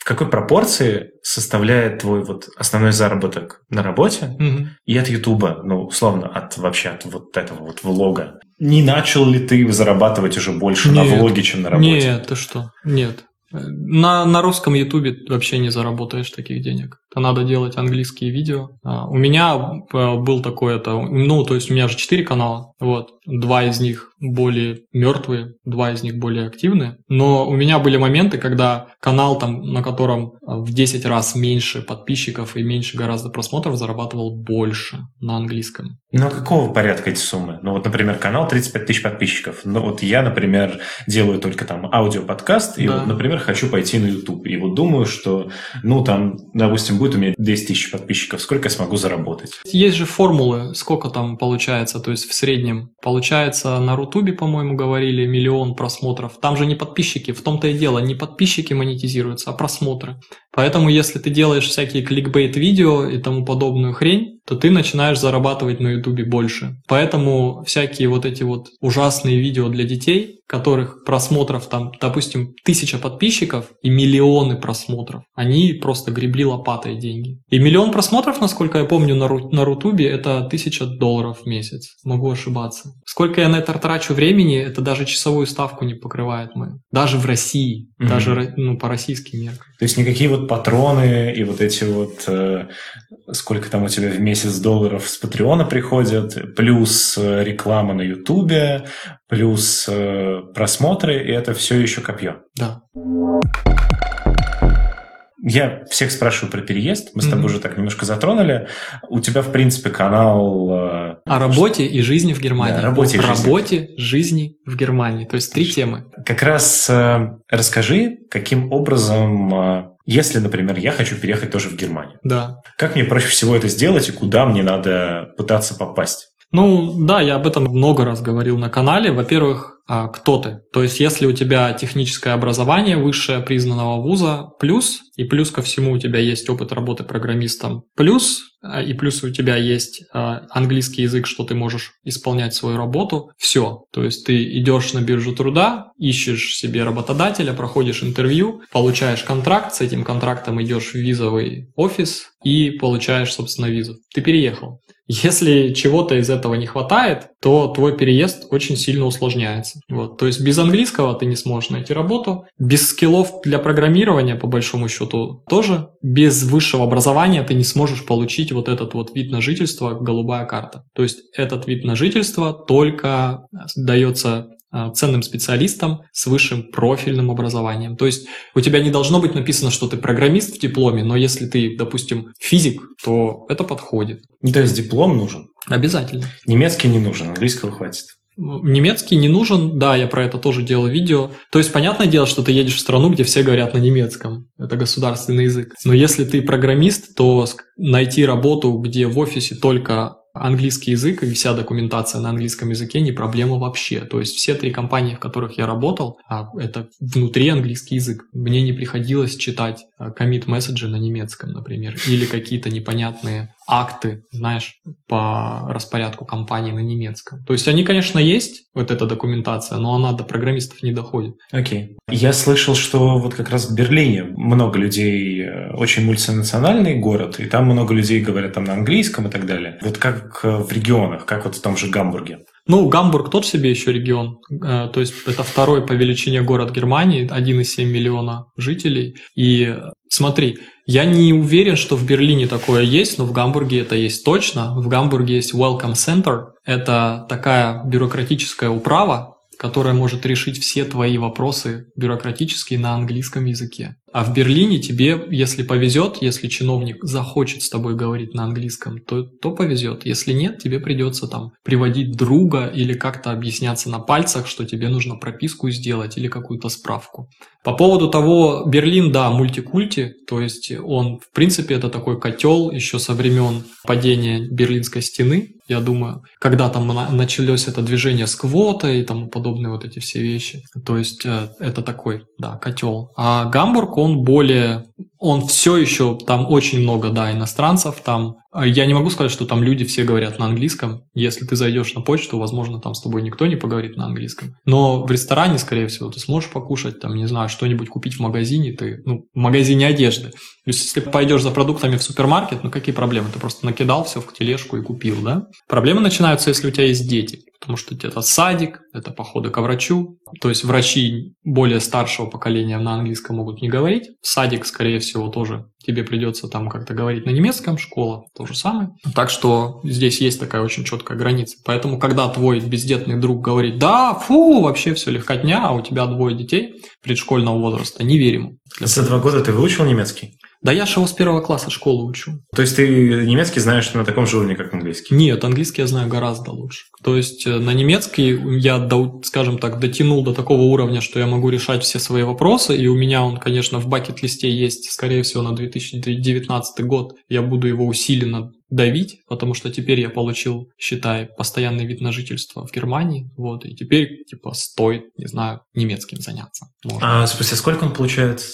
в какой пропорции составляет твой вот основной заработок на работе угу. и от Ютуба, ну, условно, от вообще от вот этого вот влога? Не начал ли ты зарабатывать уже больше нет, на влоге, чем на работе? Нет, ты что? Нет. На, на русском Ютубе вообще не заработаешь таких денег. Это надо делать английские видео. А, у меня э, был такой это, ну, то есть у меня же четыре канала, вот, два из них более мертвые, два из них более активные. Но у меня были моменты, когда канал, там, на котором в 10 раз меньше подписчиков и меньше гораздо просмотров зарабатывал больше на английском. Ну, а какого порядка эти суммы? Ну, вот, например, канал 35 тысяч подписчиков. Ну, вот я, например, делаю только там аудиоподкаст, и да. вот, например, хочу пойти на YouTube. И вот думаю, что, ну, там, допустим, будет у меня 10 тысяч подписчиков, сколько я смогу заработать? Есть же формулы, сколько там получается, то есть в среднем. Получается, на Рутубе, по-моему, говорили, миллион просмотров. Там же не подписчики, в том-то и дело, не подписчики монетизируются, а просмотры. Поэтому, если ты делаешь всякие кликбейт-видео и тому подобную хрень, то ты начинаешь зарабатывать на Ютубе больше. Поэтому всякие вот эти вот ужасные видео для детей, которых просмотров там, допустим, тысяча подписчиков и миллионы просмотров, они просто гребли лопатой деньги. И миллион просмотров, насколько я помню, на, Ру, на Рутубе это тысяча долларов в месяц. Могу ошибаться. Сколько я на это трачу времени, это даже часовую ставку не покрывает мы. Даже в России, mm-hmm. даже ну, по российским меркам. То есть никакие вот патроны и вот эти вот э, сколько там у тебя в месяц долларов с Патреона приходят, плюс э, реклама на Ютубе, плюс э, просмотры, и это все еще копье. Да. Я всех спрашиваю про переезд. Мы с тобой mm-hmm. уже так немножко затронули. У тебя, в принципе, канал... Э, О работе и жизни в Германии. Да, работе, О работе, жизни в Германии. То есть три темы. Как раз э, расскажи, каким образом э, если, например, я хочу переехать тоже в Германию. Да. Как мне проще всего это сделать и куда мне надо пытаться попасть? Ну, да, я об этом много раз говорил на канале. Во-первых, а, кто ты. То есть, если у тебя техническое образование высшее признанного вуза, плюс, и плюс ко всему у тебя есть опыт работы программистом, плюс, а, и плюс у тебя есть а, английский язык, что ты можешь исполнять свою работу, все. То есть, ты идешь на биржу труда, ищешь себе работодателя, проходишь интервью, получаешь контракт, с этим контрактом идешь в визовый офис и получаешь, собственно, визу. Ты переехал. Если чего-то из этого не хватает, то твой переезд очень сильно усложняется. Вот. То есть без английского ты не сможешь найти работу, без скиллов для программирования, по большому счету, тоже. Без высшего образования ты не сможешь получить вот этот вот вид на жительство, голубая карта. То есть этот вид на жительство только дается а, ценным специалистом с высшим профильным образованием. То есть у тебя не должно быть написано, что ты программист в дипломе, но если ты, допустим, физик, то это подходит. То есть диплом нужен? Обязательно. Немецкий не нужен, английского хватит. Немецкий не нужен, да, я про это тоже делал видео. То есть, понятное дело, что ты едешь в страну, где все говорят на немецком. Это государственный язык. Но если ты программист, то найти работу, где в офисе только английский язык и вся документация на английском языке не проблема вообще. То есть все три компании, в которых я работал, а это внутри английский язык. Мне не приходилось читать комит месседжи на немецком, например, или какие-то непонятные акты, знаешь, по распорядку компании на немецком. То есть они, конечно, есть, вот эта документация, но она до программистов не доходит. Окей. Okay. Я слышал, что вот как раз в Берлине много людей, э, очень мультинациональный город, и там много людей говорят там на английском и так далее. Вот как э, в регионах, как вот в том же Гамбурге? Ну, Гамбург тот себе еще регион. Э, то есть это второй по величине город Германии, 1,7 миллиона жителей. И смотри, я не уверен, что в Берлине такое есть, но в Гамбурге это есть точно. В Гамбурге есть Welcome Center. Это такая бюрократическая управа, которая может решить все твои вопросы бюрократические на английском языке. А в Берлине тебе, если повезет, если чиновник захочет с тобой говорить на английском, то, то повезет. Если нет, тебе придется там приводить друга или как-то объясняться на пальцах, что тебе нужно прописку сделать или какую-то справку. По поводу того, Берлин, да, мультикульти, то есть он, в принципе, это такой котел еще со времен падения Берлинской стены, я думаю, когда там началось это движение с квотой и тому подобные вот эти все вещи. То есть э, это такой, да, котел. А Гамбург, он более он все еще, там очень много, да, иностранцев, там, а я не могу сказать, что там люди все говорят на английском, если ты зайдешь на почту, возможно, там с тобой никто не поговорит на английском, но в ресторане, скорее всего, ты сможешь покушать, там, не знаю, что-нибудь купить в магазине, ты, ну, в магазине одежды, то есть, если пойдешь за продуктами в супермаркет, ну, какие проблемы, ты просто накидал все в тележку и купил, да? Проблемы начинаются, если у тебя есть дети, потому что это садик, это походы к врачу, то есть врачи более старшего поколения на английском могут не говорить, садик, скорее всего, тоже тебе придется там как-то говорить на немецком, школа то же самое. Так что здесь есть такая очень четкая граница. Поэтому, когда твой бездетный друг говорит, да, фу, вообще все легкотня, а у тебя двое детей предшкольного возраста, не верим. За два года ты выучил немецкий? Да я его с первого класса школу учу. То есть ты немецкий знаешь на таком же уровне, как английский? Нет, английский я знаю гораздо лучше. То есть э, на немецкий я, скажем так, дотянул до такого уровня, что я могу решать все свои вопросы, и у меня он, конечно, в бакет-листе есть, скорее всего, на 2019 год. Я буду его усиленно давить, потому что теперь я получил, считай, постоянный вид на жительство в Германии, вот, и теперь, типа, стоит, не знаю, немецким заняться. Можно. А спустя сколько он получается?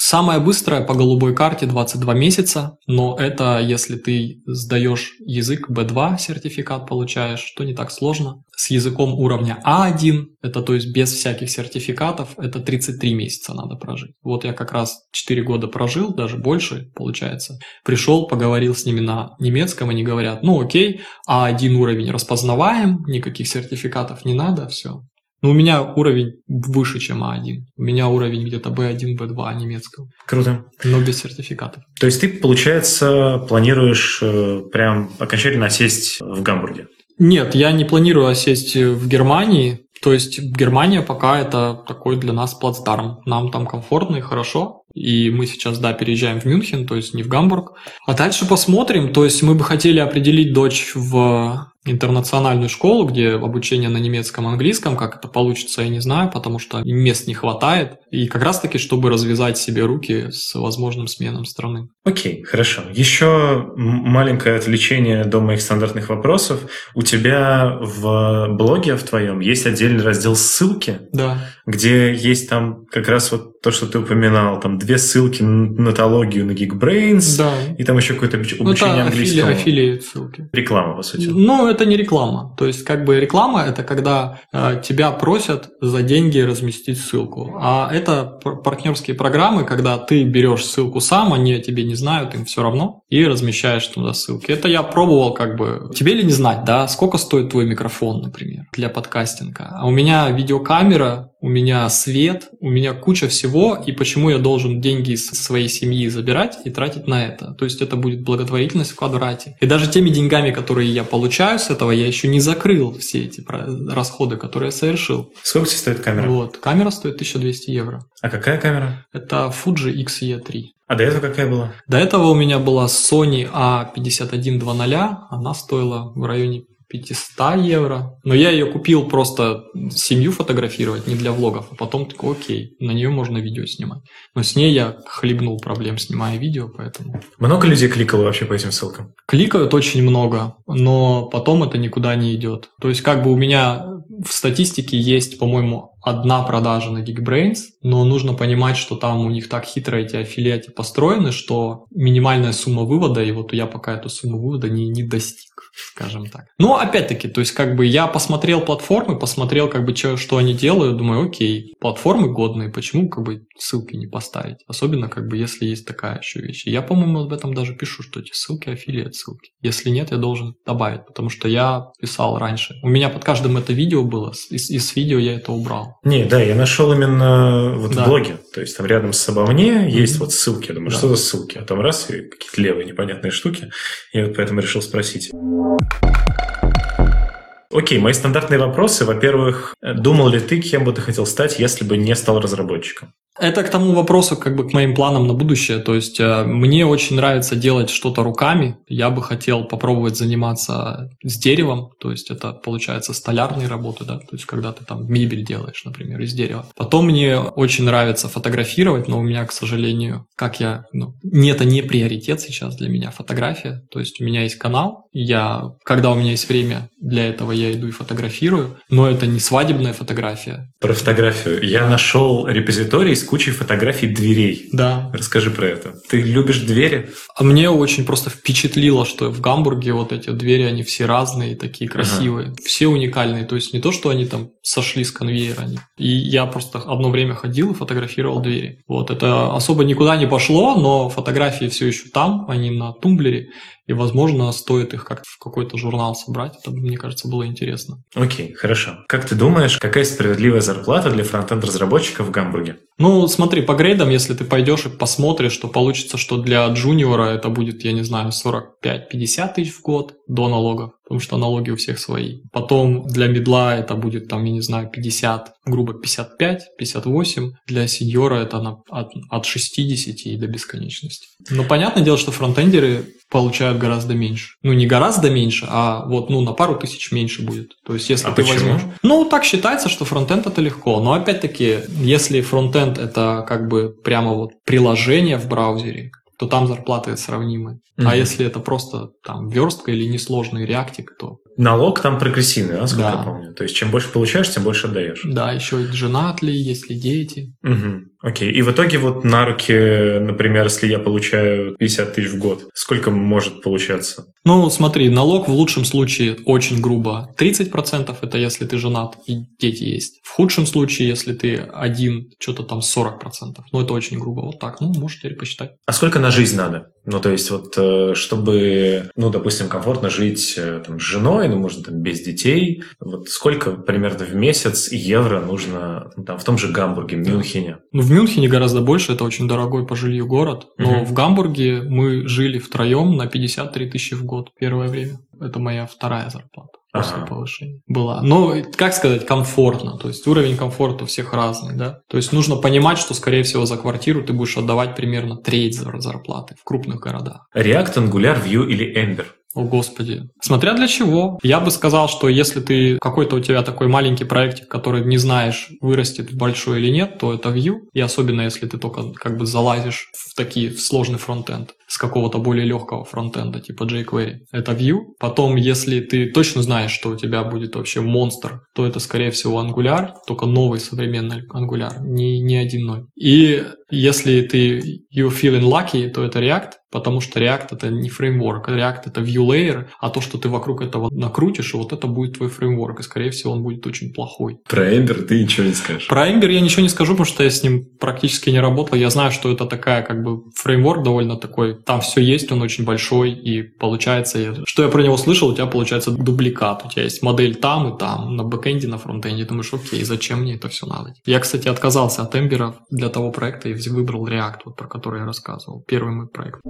Самая быстрая по голубой карте 22 месяца, но это если ты сдаешь язык B2 сертификат получаешь, что не так сложно. С языком уровня А1, это то есть без всяких сертификатов, это 33 месяца надо прожить. Вот я как раз 4 года прожил, даже больше получается. Пришел, поговорил с ними на немецком, они говорят, ну окей, А1 уровень распознаваем, никаких сертификатов не надо, все. Ну, у меня уровень выше, чем А1. У меня уровень где-то B1, B2 немецкого. Круто. Но без сертификатов. То есть ты, получается, планируешь э, прям окончательно осесть в Гамбурге? Нет, я не планирую осесть в Германии. То есть Германия пока это такой для нас плацдарм. Нам там комфортно и хорошо. И мы сейчас, да, переезжаем в Мюнхен, то есть не в Гамбург. А дальше посмотрим. То есть мы бы хотели определить дочь в интернациональную школу, где обучение на немецком, английском, как это получится, я не знаю, потому что мест не хватает. И как раз-таки, чтобы развязать себе руки с возможным сменом страны. Окей, хорошо. Еще маленькое отвлечение до моих стандартных вопросов. У тебя в блоге в твоем есть отдельный раздел ссылки, да. Где есть там как раз вот то, что ты упоминал, там две ссылки на нотологию на Geekbrains, да. и там еще какое-то обучение ну, это английского. Аффили, ссылки. Реклама, по сути. Ну, это не реклама. То есть, как бы реклама – это когда э, тебя просят за деньги разместить ссылку. А это партнерские программы, когда ты берешь ссылку сам, они о тебе не знают, им все равно, и размещаешь туда ссылки. Это я пробовал как бы... Тебе ли не знать, да, сколько стоит твой микрофон, например, для подкастинга? А у меня видеокамера, у меня свет, у меня куча всего, и почему я должен деньги из своей семьи забирать и тратить на это? То есть это будет благотворительность в квадрате. И даже теми деньгами, которые я получаю с этого, я еще не закрыл все эти расходы, которые я совершил. Сколько тебе стоит камера? Вот, камера стоит 1200 евро. А какая камера? Это Fuji XE3. А до этого какая была? До этого у меня была Sony A5120, она стоила в районе 500 евро. Но я ее купил просто семью фотографировать, не для влогов. А потом такой, окей, на нее можно видео снимать. Но с ней я хлебнул проблем, снимая видео, поэтому... Много людей кликало вообще по этим ссылкам? Кликают очень много, но потом это никуда не идет. То есть как бы у меня в статистике есть, по-моему, одна продажа на Geekbrains, но нужно понимать, что там у них так хитро эти аффилиаты построены, что минимальная сумма вывода, и вот я пока эту сумму вывода не, не достиг, скажем так. Но опять-таки, то есть как бы я посмотрел платформы, посмотрел как бы что, что они делают, думаю, окей, платформы годные, почему как бы ссылки не поставить? Особенно как бы если есть такая еще вещь. Я, по-моему, об этом даже пишу, что эти ссылки аффилиат ссылки. Если нет, я должен добавить, потому что я писал раньше. У меня под каждым это видео было, из, из видео я это убрал. Не, да, я нашел именно вот да. в блоге. То есть там рядом с обо мне mm-hmm. есть вот ссылки. Я думаю, да. что за ссылки? А там раз и какие-то левые непонятные штуки. Я вот поэтому решил спросить. Окей, мои стандартные вопросы. Во-первых, думал ли ты, кем бы ты хотел стать, если бы не стал разработчиком? Это к тому вопросу, как бы к моим планам на будущее. То есть э, мне очень нравится делать что-то руками. Я бы хотел попробовать заниматься с деревом. То есть это получается столярные работы, да. То есть когда ты там мебель делаешь, например, из дерева. Потом мне очень нравится фотографировать, но у меня, к сожалению, как я, ну, не это не приоритет сейчас для меня фотография. То есть у меня есть канал, я, когда у меня есть время для этого, я иду и фотографирую, но это не свадебная фотография. Про фотографию. Я нашел репозиторий с кучей фотографий дверей. Да. Расскажи про это. Ты любишь двери? А мне очень просто впечатлило, что в Гамбурге вот эти двери, они все разные, такие красивые. Ага. Все уникальные. То есть не то, что они там сошли с конвейера. И я просто одно время ходил и фотографировал двери. Вот это особо никуда не пошло, но фотографии все еще там, они на тумблере. И, возможно, стоит их как в какой-то журнал собрать. Это, мне кажется, было интересно. Окей, хорошо. Как ты думаешь, какая справедливая зарплата для фронтенд-разработчиков в Гамбурге? Ну, смотри, по грейдам, если ты пойдешь и посмотришь, то получится, что для джуниора это будет, я не знаю, 45-50 тысяч в год до налогов потому что налоги у всех свои. Потом для медла это будет, там, я не знаю, 50, грубо 55, 58. Для сеньора это на, от, от 60 и до бесконечности. Но понятное дело, что фронтендеры получают гораздо меньше. Ну, не гораздо меньше, а вот, ну, на пару тысяч меньше будет. То есть, если а ты почему? возьмешь... Ну, так считается, что фронтенд это легко. Но, опять-таки, если фронтенд это как бы прямо вот приложение в браузере, то там зарплаты сравнимы. Mm-hmm. А если это просто там верстка или несложный реактик, то... Налог там прогрессивный, насколько да. я помню. То есть, чем больше получаешь, тем больше отдаешь. Да, еще женат ли, есть ли дети. Угу. Окей. И в итоге вот на руки, например, если я получаю 50 тысяч в год, сколько может получаться? Ну, смотри, налог в лучшем случае очень грубо. 30% это если ты женат и дети есть. В худшем случае, если ты один, что-то там 40%. Ну, это очень грубо. Вот так. Ну, можете посчитать. А сколько на жизнь надо? Ну, то есть вот, э, чтобы, ну, допустим, комфортно жить э, там, с женой, ну, можно там без детей, вот сколько примерно в месяц евро нужно ну, там в том же Гамбурге, Мюнхене? Ну, в Мюнхене гораздо больше, это очень дорогой по жилью город, но угу. в Гамбурге мы жили втроем на 53 тысячи в год первое время. Это моя вторая зарплата после повышения была. Но, как сказать, комфортно. То есть уровень комфорта у всех разный, да. То есть нужно понимать, что, скорее всего, за квартиру ты будешь отдавать примерно треть зарплаты в крупных городах. React, Angular, Vue или Ember? О, господи. Смотря для чего. Я бы сказал, что если ты какой-то у тебя такой маленький проектик, который не знаешь, вырастет большой или нет, то это Vue. И особенно если ты только как бы залазишь в такие в сложный фронтенд с какого-то более легкого фронтенда, типа jQuery. Это Vue. Потом, если ты точно знаешь, что у тебя будет вообще монстр, то это, скорее всего, Angular, только новый современный Angular, не, не 1.0. И если ты you feeling lucky, то это React, потому что React это не фреймворк, React это view layer, а то, что ты вокруг этого накрутишь, вот это будет твой фреймворк, и скорее всего он будет очень плохой. Про Ember ты ничего не скажешь? Про Ember я ничего не скажу, потому что я с ним практически не работал. Я знаю, что это такая как бы фреймворк довольно такой, там все есть, он очень большой, и получается, что я про него слышал, у тебя получается дубликат, у тебя есть модель там и там, на бэкэнде, на фронтенде, думаешь, окей, зачем мне это все надо? Я, кстати, отказался от Ember для того проекта и выбрал React, вот, про который я рассказывал, первый мой проект.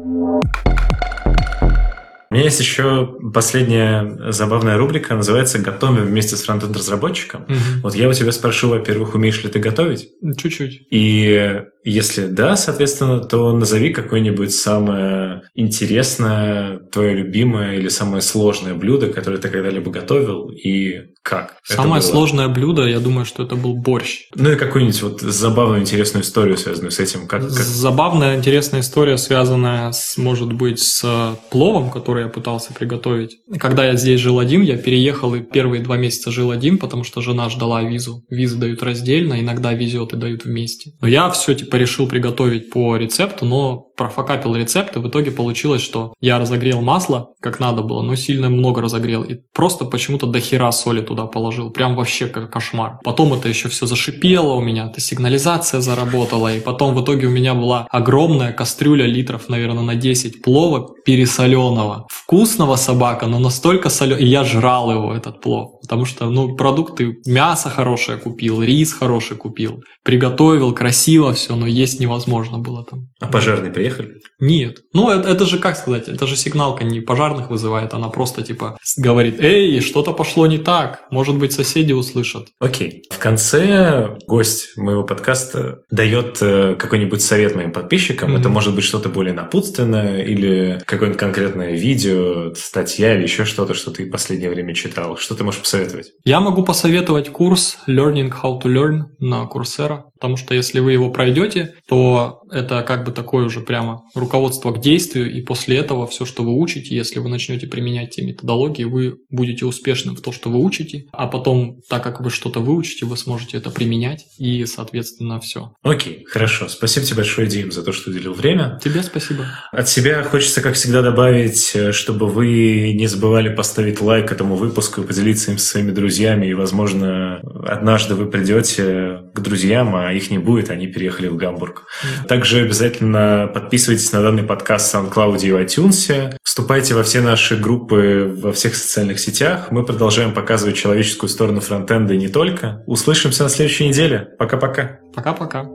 У меня есть еще последняя забавная рубрика, называется «Готовим вместе с фронтенд-разработчиком». Угу. Вот я у тебя спрошу, во-первых, умеешь ли ты готовить? Чуть-чуть. И если да, соответственно, то назови какое-нибудь самое интересное, твое любимое или самое сложное блюдо, которое ты когда-либо готовил, и как? Самое сложное блюдо, я думаю, что это был борщ. Ну и какую-нибудь вот забавную, интересную историю, связанную с этим. Как, как... Забавная, интересная история, связанная, с, может быть, с пловом, который я пытался приготовить. Когда я здесь жил один, я переехал и первые два месяца жил один, потому что жена ждала визу. Визы дают раздельно, иногда везет и дают вместе. Но я все типа решил приготовить по рецепту, но профокапил рецепт, и в итоге получилось, что я разогрел масло, как надо было, но сильно много разогрел, и просто почему-то до хера соли туда положил, прям вообще как кошмар. Потом это еще все зашипело у меня, это сигнализация заработала, и потом в итоге у меня была огромная кастрюля литров, наверное, на 10 плова пересоленого. Вкусного собака, но настолько соленого, и я жрал его, этот плов, потому что, ну, продукты, мясо хорошее купил, рис хороший купил, приготовил, красиво все, но есть невозможно было там. А пожарные приехали? Нет. Ну, это, это же, как сказать, это же сигналка не пожарных вызывает, она просто, типа, говорит, эй, что-то пошло не так, может быть, соседи услышат. Окей. В конце гость моего подкаста дает э, какой-нибудь совет моим подписчикам. Mm-hmm. Это может быть что-то более напутственное или какое-нибудь конкретное видео, статья или еще что-то, что ты в последнее время читал. Что ты можешь посоветовать? Я могу посоветовать курс Learning How to Learn на Coursera. Потому что если вы его пройдете, то это как бы такое уже прямо руководство к действию, и после этого все, что вы учите, если вы начнете применять те методологии, вы будете успешным в том, что вы учите, а потом, так как вы что-то выучите, вы сможете это применять, и, соответственно, все. Окей, хорошо. Спасибо тебе большое, Дим, за то, что уделил время. Тебе спасибо. От себя хочется, как всегда, добавить, чтобы вы не забывали поставить лайк этому выпуску и поделиться им со своими друзьями, и, возможно, однажды вы придете к друзьям, а их не будет, они переехали в Гамбург. Также обязательно подписывайтесь на данный подкаст в SoundCloud и в iTunes. Вступайте во все наши группы во всех социальных сетях. Мы продолжаем показывать человеческую сторону фронтенда и не только. Услышимся на следующей неделе. Пока-пока. Пока-пока.